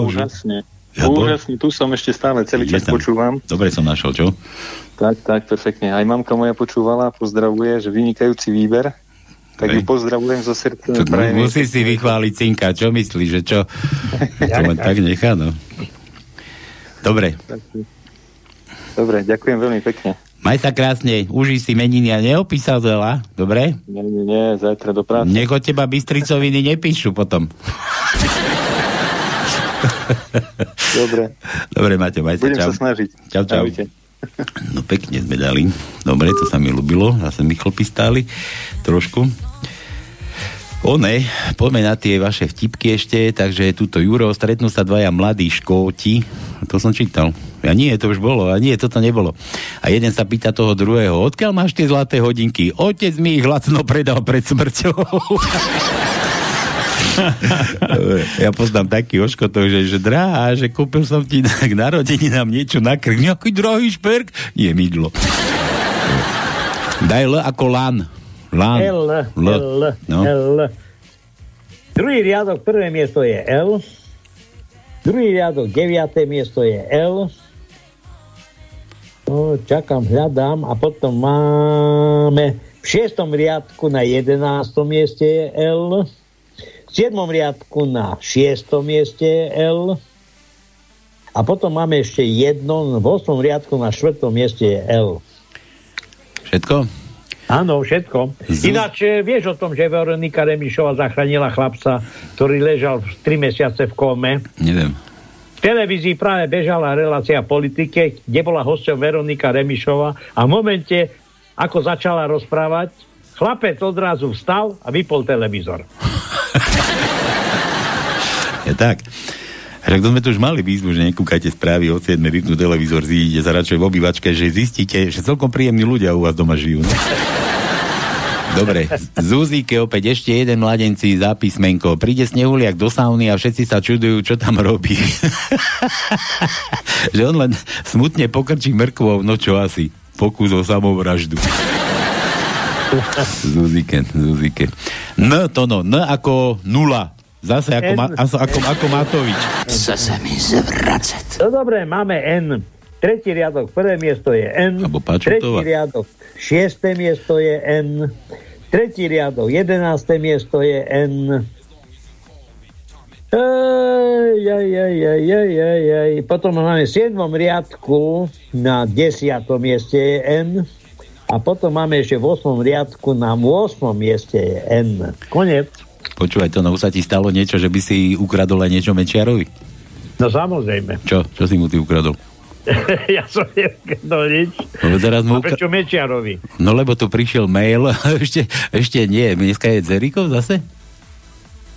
Čužlo, že? Úžasne. Ja Úžasne, tu som ešte stále celý čas tam. počúvam. Dobre som našiel, čo? Tak, tak, perfektne. Aj mamka moja počúvala, pozdravuje, že vynikajúci výber. Tak ju pozdravujem zo srdca. Musí si vychváliť cinka, čo myslíš, že čo? to len tak nechá, no. Dobre, Dobre, ďakujem veľmi pekne. maj sa krásne, užij si meniny a neopísal veľa, dobre? Nie, nie, nie, zajtra do práce. Nech od teba Bystricoviny nepíšu potom. Dobre. Dobre, Maťo, majte, Budem čau. sa snažiť. Čau, čau. Ahojte. No pekne sme dali. Dobre, to sa mi ľúbilo. Zase mi chlpy stáli. Trošku. One, poďme na tie vaše vtipky ešte, takže túto Juro, stretnú sa dvaja mladí škóti, to som čítal. A nie, to už bolo, a nie, toto nebolo. A jeden sa pýta toho druhého, odkiaľ máš tie zlaté hodinky? Otec mi ich lacno predal pred smrťou. ja poznám taký oškotov, že, že drahá, že kúpil som ti na, k narodeninám niečo na krk. Nejaký drahý šperk? Nie, mydlo. Daj L ako lan. Lan. L, L. L, No. L. Druhý riadok, prvé miesto je L. Druhý riadok, deviaté miesto je L. No, čakám, hľadám a potom máme v šiestom riadku na jedenáctom mieste je L. V siedmom riadku na šiestom mieste je L. A potom máme ešte jedno, v osmom riadku na štvrtom mieste je L. Všetko? Áno, všetko. Ináč e, vieš o tom, že Veronika Remišová zachránila chlapca, ktorý ležal 3 mesiace v kóme. Neviem. V televízii práve bežala relácia politike, kde bola hosťom Veronika Remišová a v momente, ako začala rozprávať, chlapec odrazu vstal a vypol televízor. Je tak. Však to sme tu už mali výzvu, že nekúkajte správy od 7. vypnú televízor, zídete sa radšej v obývačke, že zistíte, že celkom príjemní ľudia u vás doma žijú. No? Dobre, Zuzíke opäť ešte jeden mladenci za písmenko. Príde snehuliak do sauny a všetci sa čudujú, čo tam robí. že on len smutne pokrčí mrkvou, no čo asi. Pokus o samovraždu. Zuzike, Zuzike. N to no, N ako nula. Zase ako, ma, ako, ako, ako Matovič. Chce se mi zvracet. No dobre, máme N. Tretí riadok, prvé miesto je N. Tretí riadok, šiesté miesto je N. Tretí riadok, jedenácté miesto je N. Ej, ej, ej, ej, ej, ej, ej. Potom máme v 7. riadku na 10. mieste je N. A potom máme ešte v 8. riadku na 8. mieste je N. Konec. Počúvaj, to no, sa ti stalo niečo, že by si ukradol aj niečo Mečiarovi? No samozrejme. Čo? Čo si mu ty ukradol? ja som nevedel nič. Lebo teraz mu A prečo Mečiarovi? No lebo tu prišiel mail, ešte, ešte nie, dneska je Zerikov zase?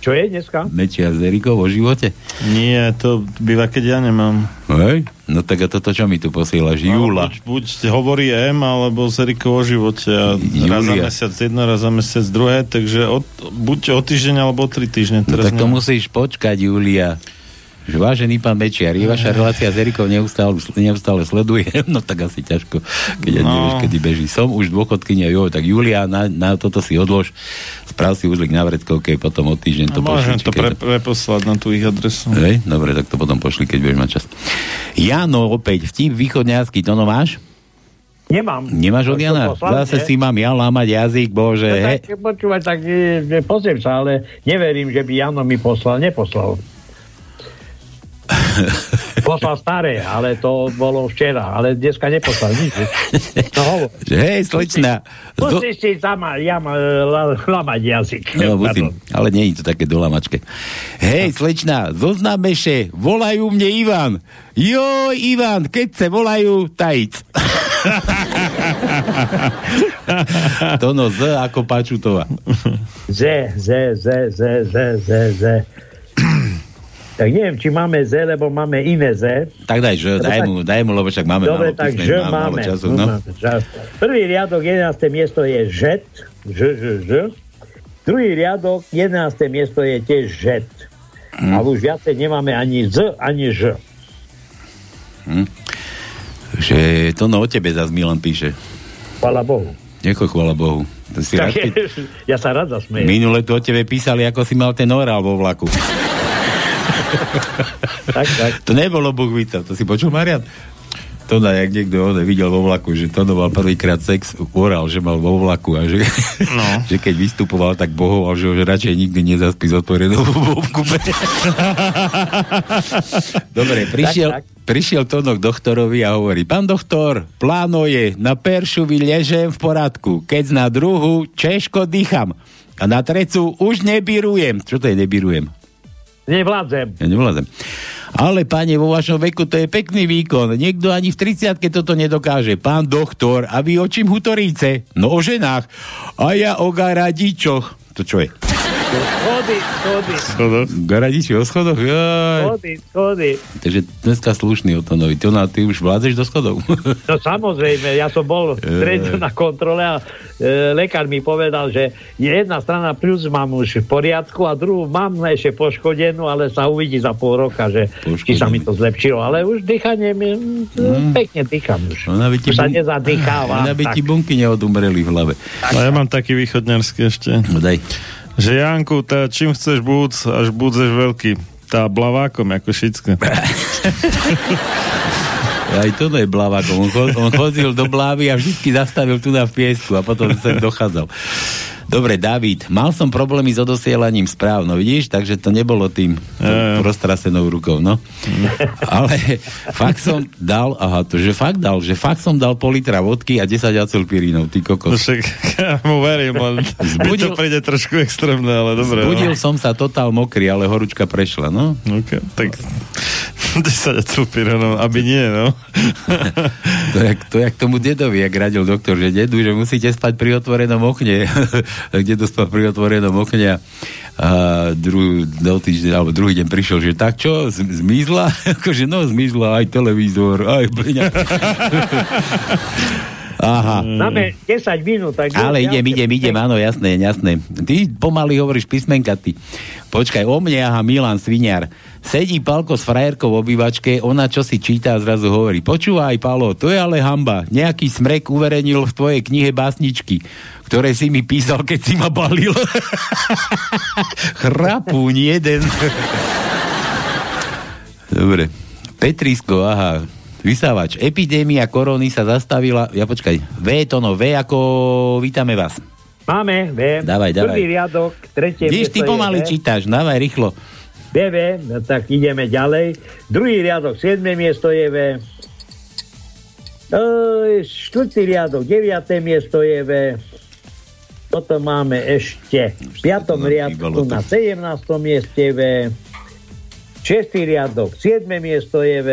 Čo je dneska? Mečiar Zerikov o živote? Nie, to býva, keď ja nemám. Hej? No tak a toto čo mi tu posielaš? No, Júla. Buď, buď hovorí M, alebo Zeriko o živote. A raz za Júlia. mesiac jedno, raz za mesiac druhé, takže od, buď o týždeň, alebo o tri týždne. No Teraz tak to neviem. musíš počkať, Julia. Že vážený pán Mečiar, je vaša relácia s Erikou neustále, neustále sleduje, no tak asi ťažko, keď no. No. nevieš, kedy beží. Som už dôchodkynia, jo, tak Julia, na, na toto si odlož, sprav si uzlik na vreckovke, potom o týždeň to A môžem pošli. to pre, preposlať na tú ich adresu. Hej, dobre, tak to potom pošli, keď budeš mať čas. Jano, opäť, vtip východňársky, to no máš? Nemám. Nemáš od To Jana? Zase si mám ja lámať jazyk, bože, No, tak, počúvaj, tak e, pozriem sa, ale neverím, že by Jano mi poslal. Neposlal. Poslal staré, ale to bolo včera. Ale dneska neposlal nič. No hovor. Hej, slečna, zo- Musíš si sama, jama, la, lamať jazyk. No, musím, ale nie je to také dolamačke. Hej, slečna, zoznámeše, volajú mne Ivan. Jo, Ivan, keď se volajú, tajic. to no Z ako Pačutová. Z, Z, Z, Z, Z, Z, Z. Tak neviem, či máme Z, lebo máme iné Z. Tak daj, že, daj tak- mu, daj mu, lebo však máme Dobre, málo tak písmen, Ž máme málo času. No, No. Prvý riadok, 11. miesto je Ž, Ž, Ž, Ž. Druhý riadok, 11. miesto je tiež Ž. Hm. A už viacej nemáme ani Z, ani Ž. Hm. Že to no o tebe zase Milan píše. Chvala Bohu. Ďakujem, chvála Bohu. To si rád, Tak, keď... ja sa rád zasmejem. Minule tu o tebe písali, ako si mal ten orál vo vlaku. Tak, tak. To nebolo Buchvica, to si počul, Marian? To na, jak niekto one, videl vo vlaku, že to mal prvýkrát sex, orál, že mal vo vlaku a že, no. že keď vystupoval, tak bohoval, že, že radšej nikdy nezaspí s otvorenou kube. Dobre, prišiel, Tak, prišiel Tono k doktorovi a hovorí, pán doktor, pláno je, na peršu vyležem v poradku, keď na druhu češko dýcham a na trecu už nebirujem. Čo to je nebirujem? Nevládzem. Ja nevládzem. Ale, pane, vo vašom veku to je pekný výkon. Niekto ani v 30 toto nedokáže. Pán doktor, a vy o čím hutoríce? No o ženách. A ja o garadičoch. To čo je? Schody, schody. Garadiči o schodoch? Jaj. Schody, schody. Takže dneska slušný o to novi. Ty, už vládzeš do schodov? No samozrejme, ja som bol v stredu na kontrole a e, lekár mi povedal, že jedna strana plus mám už v poriadku a druhú mám ešte poškodenú, ale sa uvidí za pol roka, že či sa mi to zlepšilo. Ale už dýchanie mi mm. pekne dýcham už. Ona by ti, Už sa bun- nezadýchávam. ona by tak. ti bunky neodumreli v hlave. A ja mám taký východňarský ešte. No daj. Že Janku, tá, čím chceš búc, až budzeš veľký. Tá blavákom, ako šicka. Aj to je blavákom. On, cho- on chodil do blávy a vždy zastavil tu na piesku a potom sem dochádzal. Dobre, David, mal som problémy s odosielaním správ, no vidíš, takže to nebolo tým ja. roztrasenou rukou, no. Ale fakt som dal, aha, to že fakt dal, že fakt som dal pol litra vodky a 10 acylpirínov, ty No kokos. však ja mu verím, len mi to Zbudil- príde trošku extrémne, ale dobre. Zbudil no. som sa totál mokrý, ale horúčka prešla, no. Okay, tak 10 acylpironov, aby nie, no. To jak, to jak tomu dedovi, jak radil doktor, že dedu, že musíte spať pri otvorenom okne. Dedo spal pri otvorenom okne a, a druhý, do týždeň, alebo druhý deň prišiel, že tak čo, zmizla? Akože no, zmizla aj televízor, aj peňa. Aha. Máme 10 minút, tak... Ale idem, idem, idem, áno, jasné, jasné. Ty pomaly hovoríš písmenka, ty. Počkaj, o mne, aha, Milan Sviniar. Sedí Palko s frajerkou v obývačke, ona čo si číta a zrazu hovorí, počúvaj, Palo, to je ale hamba. Nejaký smrek uverejnil v tvojej knihe básničky, ktoré si mi písal, keď si ma balil. Chrapúň jeden. Dobre. Petrisko, aha. Vysávač. Epidémia korony sa zastavila. Ja počkaj. V to no. V ako vítame vás. Máme, V. Dávaj, dávaj. Prvý riadok, tretie Vidíš, ty pomaly čítaš. Dávaj rýchlo. BV, no tak ideme ďalej. Druhý riadok, 7. miesto je V. Ej, Štvrtý riadok, 9. miesto je V. Potom máme ešte v 5. riadku na 17. mieste V. 6. riadok, 7. miesto je V.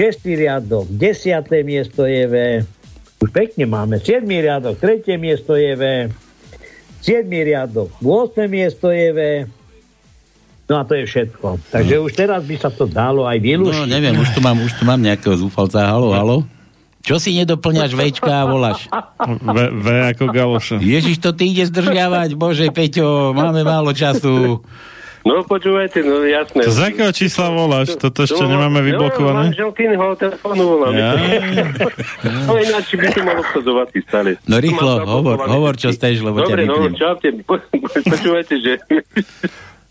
6. riadok, 10. miesto je V. Už pekne máme. 7. riadok, 3. miesto je V. 7. riadok, 8. miesto je V. No a to je všetko. Takže už teraz by sa to dalo aj vylúštiť. No, neviem, už tu mám, už tu mám nejakého zúfalca. Halo, halo. Čo si nedoplňaš Včka a voláš? V, v ako galoša. Ježiš, to ty ide zdržiavať. Bože, Peťo, máme málo času. No počúvajte, no jasné. To z akého čísla voláš? Toto ešte nemáme No, vyblokované? manželkyného telefónu volám. Ja. No ináč by to malo obsadzovať stále. No rýchlo, hovor, hovor, čo steš, lebo ťa Dobre, no, vypnem. čaute. Po- po- Počúvajte, že...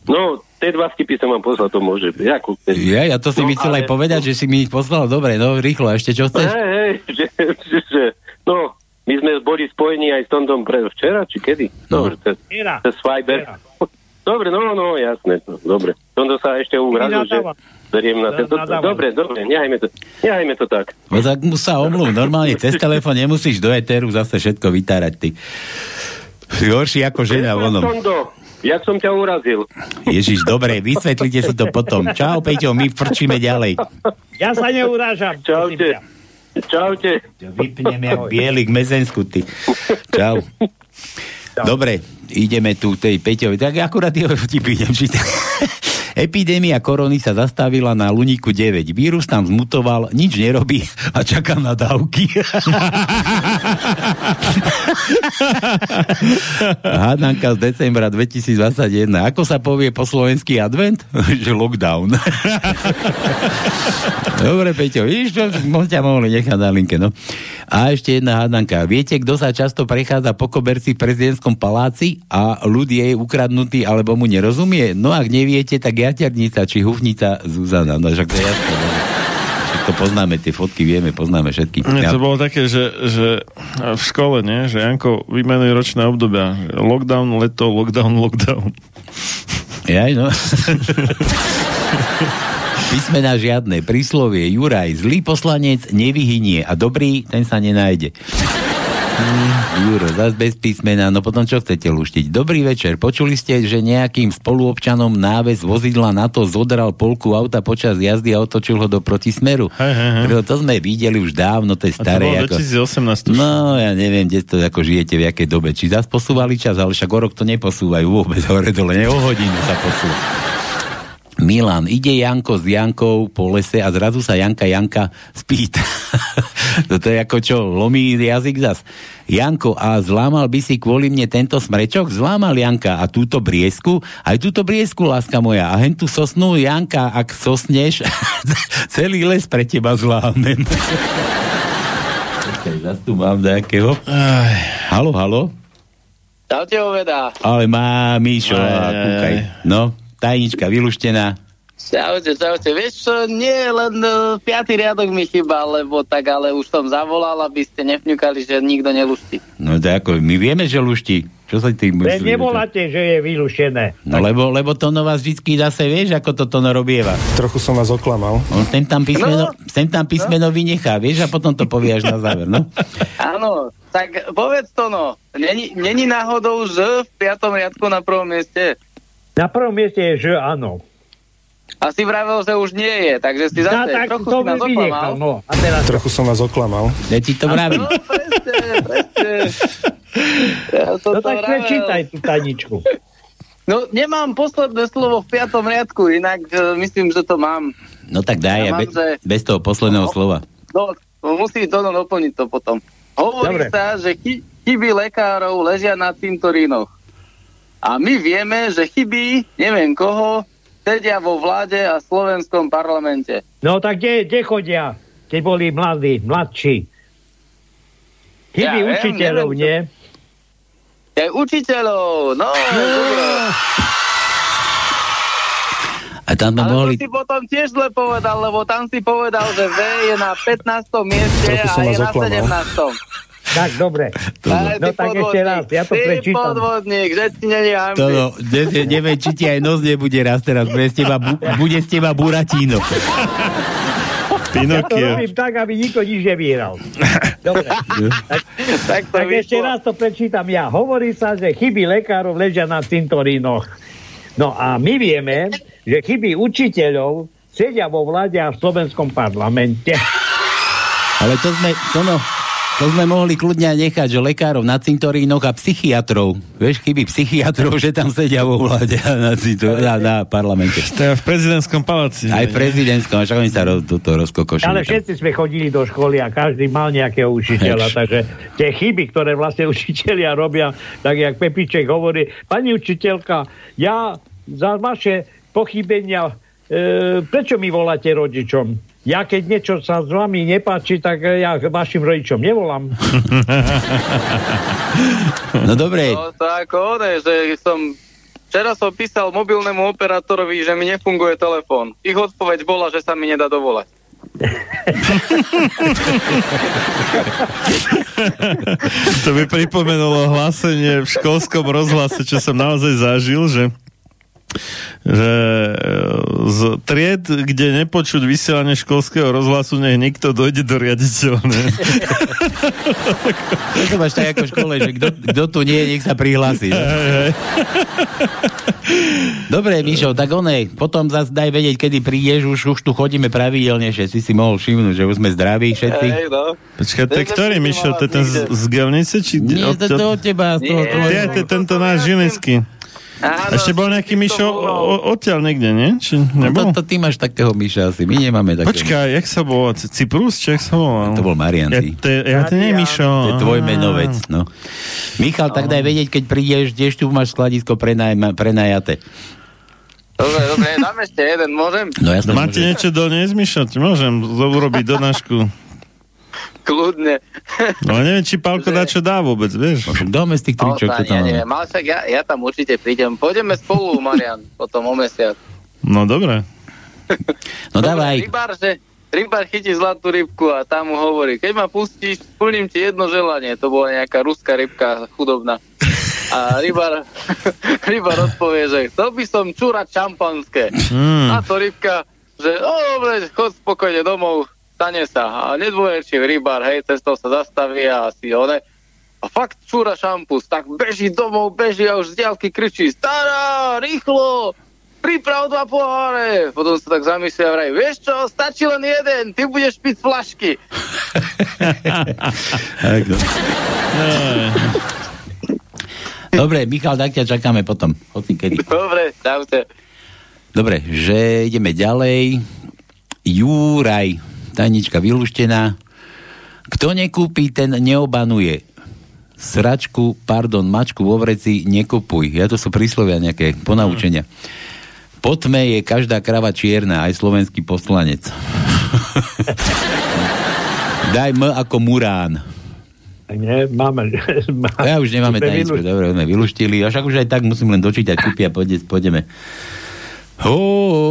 No, tie dva vtipy som vám poslal, to môže byť. Ako, Ja, ja to si No, ale- aj povedať, že si mi ich poslal. Dobre, no rýchlo, ešte čo chceš? Hej, hej, že, že, že, no, my sme boli spojení aj s Tondom pre včera, či kedy? No. Dobre, cez, Včera. cez Fiber. Dobre, no, no, jasné, no, dobre. Tondo sa ešte uhradil, že beriem na tento... Dobre, dobre, nehajme to, nehajme to tak. No tak mu sa omluv, normálne cez telefón nemusíš do eteru zase všetko vytárať, ty. Si horší ako žena vonom. Jak som ťa urazil? Ježiš, dobre, vysvetlite si to potom. Čau, Peťo, my frčíme ďalej. Ja sa neurážam. Čaute. Čaute. Vypnem jak bielik mezensku, ty. Čau. Dobre, ideme tu tej Peťovi. Tak akurát jeho vtipy idem čítať. Epidémia korony sa zastavila na Luníku 9. Vírus tam zmutoval, nič nerobí a čaká na dávky. Hádanka z decembra 2021. Ako sa povie po slovenský advent? Že lockdown. Dobre, Peťo, vidíš, ťa mohli nechať na linke, no. A ešte jedna hádanka. Viete, kto sa často prechádza po koberci v prezidentskom paláci a ľud je ukradnutý alebo mu nerozumie? No ak neviete, tak jaternica či hufnica Zuzana. No však to je jasné. no. To poznáme, tie fotky vieme, poznáme všetky. Nie, to bolo také, že, že v škole, nie? Že Janko vymenuje ročné obdobia. Lockdown, leto, lockdown, lockdown. Jaj, no. Písmena žiadne, príslovie, Juraj, zlý poslanec nevyhynie a dobrý, ten sa nenájde. Hmm, Juro, zase bez písmena, no potom čo chcete luštiť? Dobrý večer, počuli ste, že nejakým spoluobčanom náves vozidla na to zodral polku auta počas jazdy a otočil ho do protismeru? Hej, hej, hej. To sme videli už dávno, to je A to staré. bolo 2018 už. No, ja neviem, kde to ako žijete, v jakej dobe. Či zase posúvali čas, ale však o rok to neposúvajú vôbec hore dole, ne o hodinu sa posúva. Milan, ide Janko s Jankou po lese a zrazu sa Janka Janka spýta. Toto je ako čo, lomí jazyk zas. Janko, a zlámal by si kvôli mne tento smrečok? Zlámal Janka a túto briesku? Aj túto briesku, láska moja. A hen tú sosnú Janka, ak sosneš, celý les pre teba zlámem. Počkaj, zas tu mám nejakého. Halo, halo? Oveda. Ale má Míšo, Aj, a aj, kúkaj. No, tajnička vyluštená. Čaute, čaute. Vieš čo, nie, len uh, piatý riadok mi chýba, lebo tak ale už som zavolal, aby ste nevňukali, že nikto neluští. No to ako, my vieme, že luští. Čo sa ty Veď nevoláte, že je vylúšené. No lebo, lebo Tono vás vždycky zase vieš, ako to Tono robieva. Trochu som vás oklamal. On sem tam písmeno, no, sem tam písmeno no. vynechá, vieš, a potom to povie až na záver, no? Áno, tak povedz to no. Není, není náhodou Ž v piatom riadku na prvom mieste? Na prvom mieste je Ž, áno. A si vravel, že už nie je, takže si No, zase tak trochu to si nás oklamal. no. A teraz Trochu som vás oklamal. Ja ti to vravím. No, presne, presne. Ja No to tak vravel. prečítaj tú tajničku. No, nemám posledné slovo v piatom riadku, inak uh, myslím, že to mám. No tak daj, Ja mám, be, že- bez toho posledného slova. No, musí to no, doplniť to potom. Hovorí Dobre. sa, že chy, chyby lekárov ležia na cintorínoch. A my vieme, že chyby, neviem koho, sedia vo vláde a slovenskom parlamente. No tak kde, kde chodia, keď boli mladí, mladší? Chyby Ja viem, učiteľov, neviem, nie? Aj učiteľov, no, dobre. A tam Ale mohli... to si potom tiež zle povedal, lebo tam si povedal, že V je na 15. mieste a je na oklamal. 17. Tak, dobre. Aj, No tak ešte raz, ja to Ty prečítam. podvodník, že ti není hamby. Toto, ne, ne, neviem, či ti aj nos nebude raz teraz, bude z teba, bu, bude z teba buratíno. Ja to robím tak, aby nikto nič nevíral. Dobre. tak, tak, to tak ešte raz to prečítam ja. Hovorí sa, že chyby lekárov ležia na cintorínoch. No a my vieme, že chyby učiteľov sedia vo vláde a v slovenskom parlamente. Ale to sme, to no, to sme mohli kľudne aj nechať, že lekárov na cintorínoch a psychiatrov. Vieš, chyby psychiatrov, že tam sedia vo vláde a na, cintor, na, na parlamente. To je v prezidentskom paláci. Aj v prezidentskom, však oni sa ro, toto rozkokošili. Ale všetci sme chodili do školy a každý mal nejakého učiteľa, takže tie chyby, ktoré vlastne učiteľia robia, tak jak Pepiček hovorí, pani učiteľka, ja za vaše pochybenia, e, prečo mi voláte rodičom? Ja keď niečo sa s vami nepáči, tak ja vašim rodičom nevolám. No dobre, No to ako one, že som... Včera som písal mobilnému operátorovi, že mi nefunguje telefón. Ich odpoveď bola, že sa mi nedá dovolať. To by pripomenulo hlásenie v školskom rozhlase, čo som naozaj zažil, že že e, z tried, kde nepočuť vysielanie školského rozhlasu, nech nikto dojde do riaditeľne. to máš tak ako v škole, že kto, tu nie nech sa prihlási. Dobre, Mišo, tak onej, potom zase daj vedieť, kedy prídeš, už, už tu chodíme pravidelne, že si si mohol všimnúť, že už sme zdraví všetci. Hej, no. Počkaj, to je ktorý, Mišo? To je ten z, z Gelnice? Či Nie, to, to od teba, z toho Nie, to je tento náš Žilinský. Áno, Ešte bol nejaký Mišo odtiaľ niekde, nie? Či nebol? No to, to ty máš takého Miša asi, my nemáme takého. Počkaj, jak sa volá? Cyprus, či jak sa volá? To bol Marian. Ja, ty. to, je- ja to nie je Mišo. To je tvoj menovec, no. Michal, tak daj vedieť, keď prídeš, tiež tu máš skladisko prenajaté. Dobre, dobre, dám ešte jeden, môžem? No jasné, Máte niečo doniesť, Mišo? Môžem urobiť donášku. Kľudne. No neviem, či Pálko dá čo dá vôbec, vieš? Dáme z tých tričok, čo ja tam neviem, máme. ale však ja, ja tam určite prídem. Pôjdeme spolu, Marian, potom o mesiac. No dobre. No Dobre, dávaj. Rybár, že rybár chytí zlatú rybku a tam mu hovorí, keď ma pustíš, splním ti jedno želanie. To bola nejaká ruská rybka chudobná. A rybár, rybár odpovie, že chcel by som čúrať šampanské. Mm. A to rybka, že o, dobre, chod spokojne domov, stane sa. A nedôverčivý rybár, hej, cestou sa zastaví a si one. A fakt čúra šampus, tak beží domov, beží a už z diaľky kričí, stará, rýchlo, priprav dva poháre. Potom sa tak zamyslí a vraví, vieš čo, stačí len jeden, ty budeš piť flašky. Dobre, Michal, tak ťa čakáme potom. Hoci kedy. Dobre, čaute. Dobre, že ideme ďalej. Júraj, tajnička vylúštená. Kto nekúpi, ten neobanuje. Sračku, pardon, mačku vo vreci nekupuj. Ja to sú príslovia nejaké ponaučenia. Po tme je každá krava čierna, aj slovenský poslanec. Daj M ako Murán. Nie, máme. Ja už nemáme tajničku, dobre, sme vyluštili. A však už aj tak musím len dočítať kupy a pôjde, pôjdeme. Ho,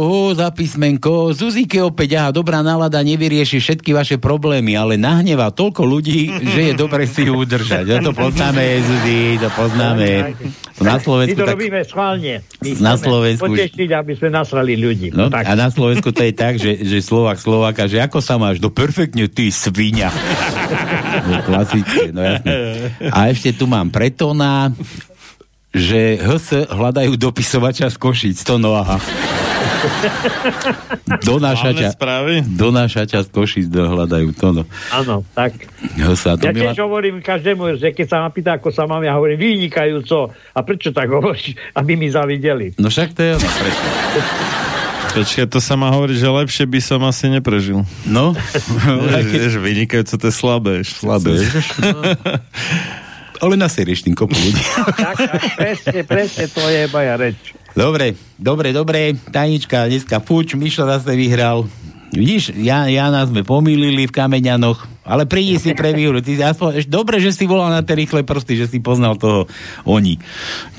ho, za písmenko. Zuzike opäť, aha, dobrá nálada nevyrieši všetky vaše problémy, ale nahnevá toľko ľudí, že je dobre si ju udržať. Ja to poznáme, Zuzi, to poznáme. Na My Slovensku to tak... robíme schválne. My Na Slovensku Potešiť, aby sme nasrali ľudí. No, tak. a na Slovensku to je tak, že, že Slovak Slováka, že ako sa máš? No perfektne, ty svinia. No, klasické, no jasne. A ešte tu mám pretona, že HS hľadajú dopisovača z Košic. To no aha. Donášača, Máme správy? donášača z Košic hľadajú. To no. Áno, tak. HS, a to Ja Mila... tiež hovorím každému, že keď sa ma pýta, ako sa mám, ja hovorím vynikajúco. A prečo tak hovoríš? Aby mi zavideli. No však to je ono, presne. Počkaj, to sa má hovoriť, že lepšie by som asi neprežil. No. Vieš, vynikajúco, to je slabé. Slabé. Ale na tým kopu ľudí. Tak, tak, presne, presne, to je moja reč. Dobre, dobre, dobre. Tajnička dneska fuč, Mišo zase vyhral. Vidíš, ja, Jana sme pomýlili v kameňanoch, ale prídi si pre výhru. Ty aspoň, dobre, že si volal na tie rýchle prsty, že si poznal toho oni,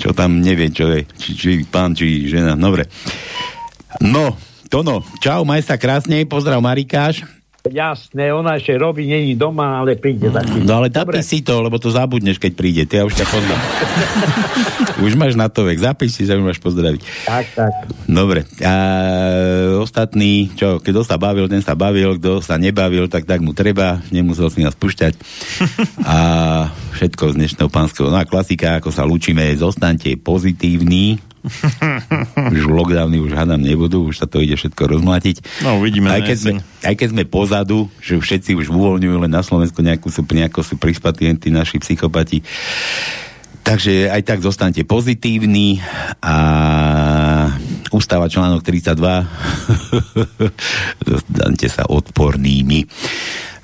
čo tam nevie, čo je, či, či pán, či žena. Dobre. No, to no. Čau, maj sa krásne, pozdrav Marikáš. Jasné, ona ešte robí, není doma, ale príde chvíľu. No ale zapni si to, lebo to zabudneš, keď príde. Ty ja už ťa poznám. už máš na to vek, zapíš si, že už máš pozdraviť. Tak, tak. Dobre. A ostatný, čo, kto sa bavil, ten sa bavil, kto sa nebavil, tak tak mu treba, nemusel si nás pušťať. A všetko z dnešného pánskeho. No a klasika, ako sa lúčime, zostaňte pozitívni. už lockdowny už hádam nebudú, už sa to ide všetko rozmlatiť. No, uvidíme Aj keď, sme, aj keď sme pozadu, že všetci už uvoľňujú, len na Slovensku nejakú sú, nejako sú prispatí tí naši psychopati. Takže aj tak zostaňte pozitívni a ústava článok 32 zostaňte sa odpornými.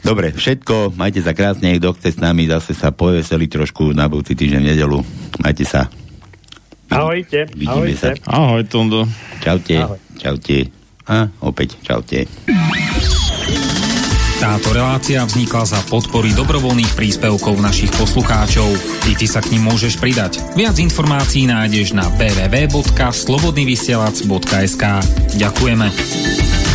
Dobre, všetko, majte sa krásne, kto chce s nami zase sa poveseli trošku na budúci týždeň v nedelu. Majte sa. Ahojte, Vidíme ahojte. sa. Ahoj, Tondo. Čaute, Ahoj. čaute. A opäť čaute. Táto relácia vznikla za podpory dobrovoľných príspevkov našich poslucháčov. I ty sa k ním môžeš pridať. Viac informácií nájdeš na www.slobodnyvysielac.sk Ďakujeme.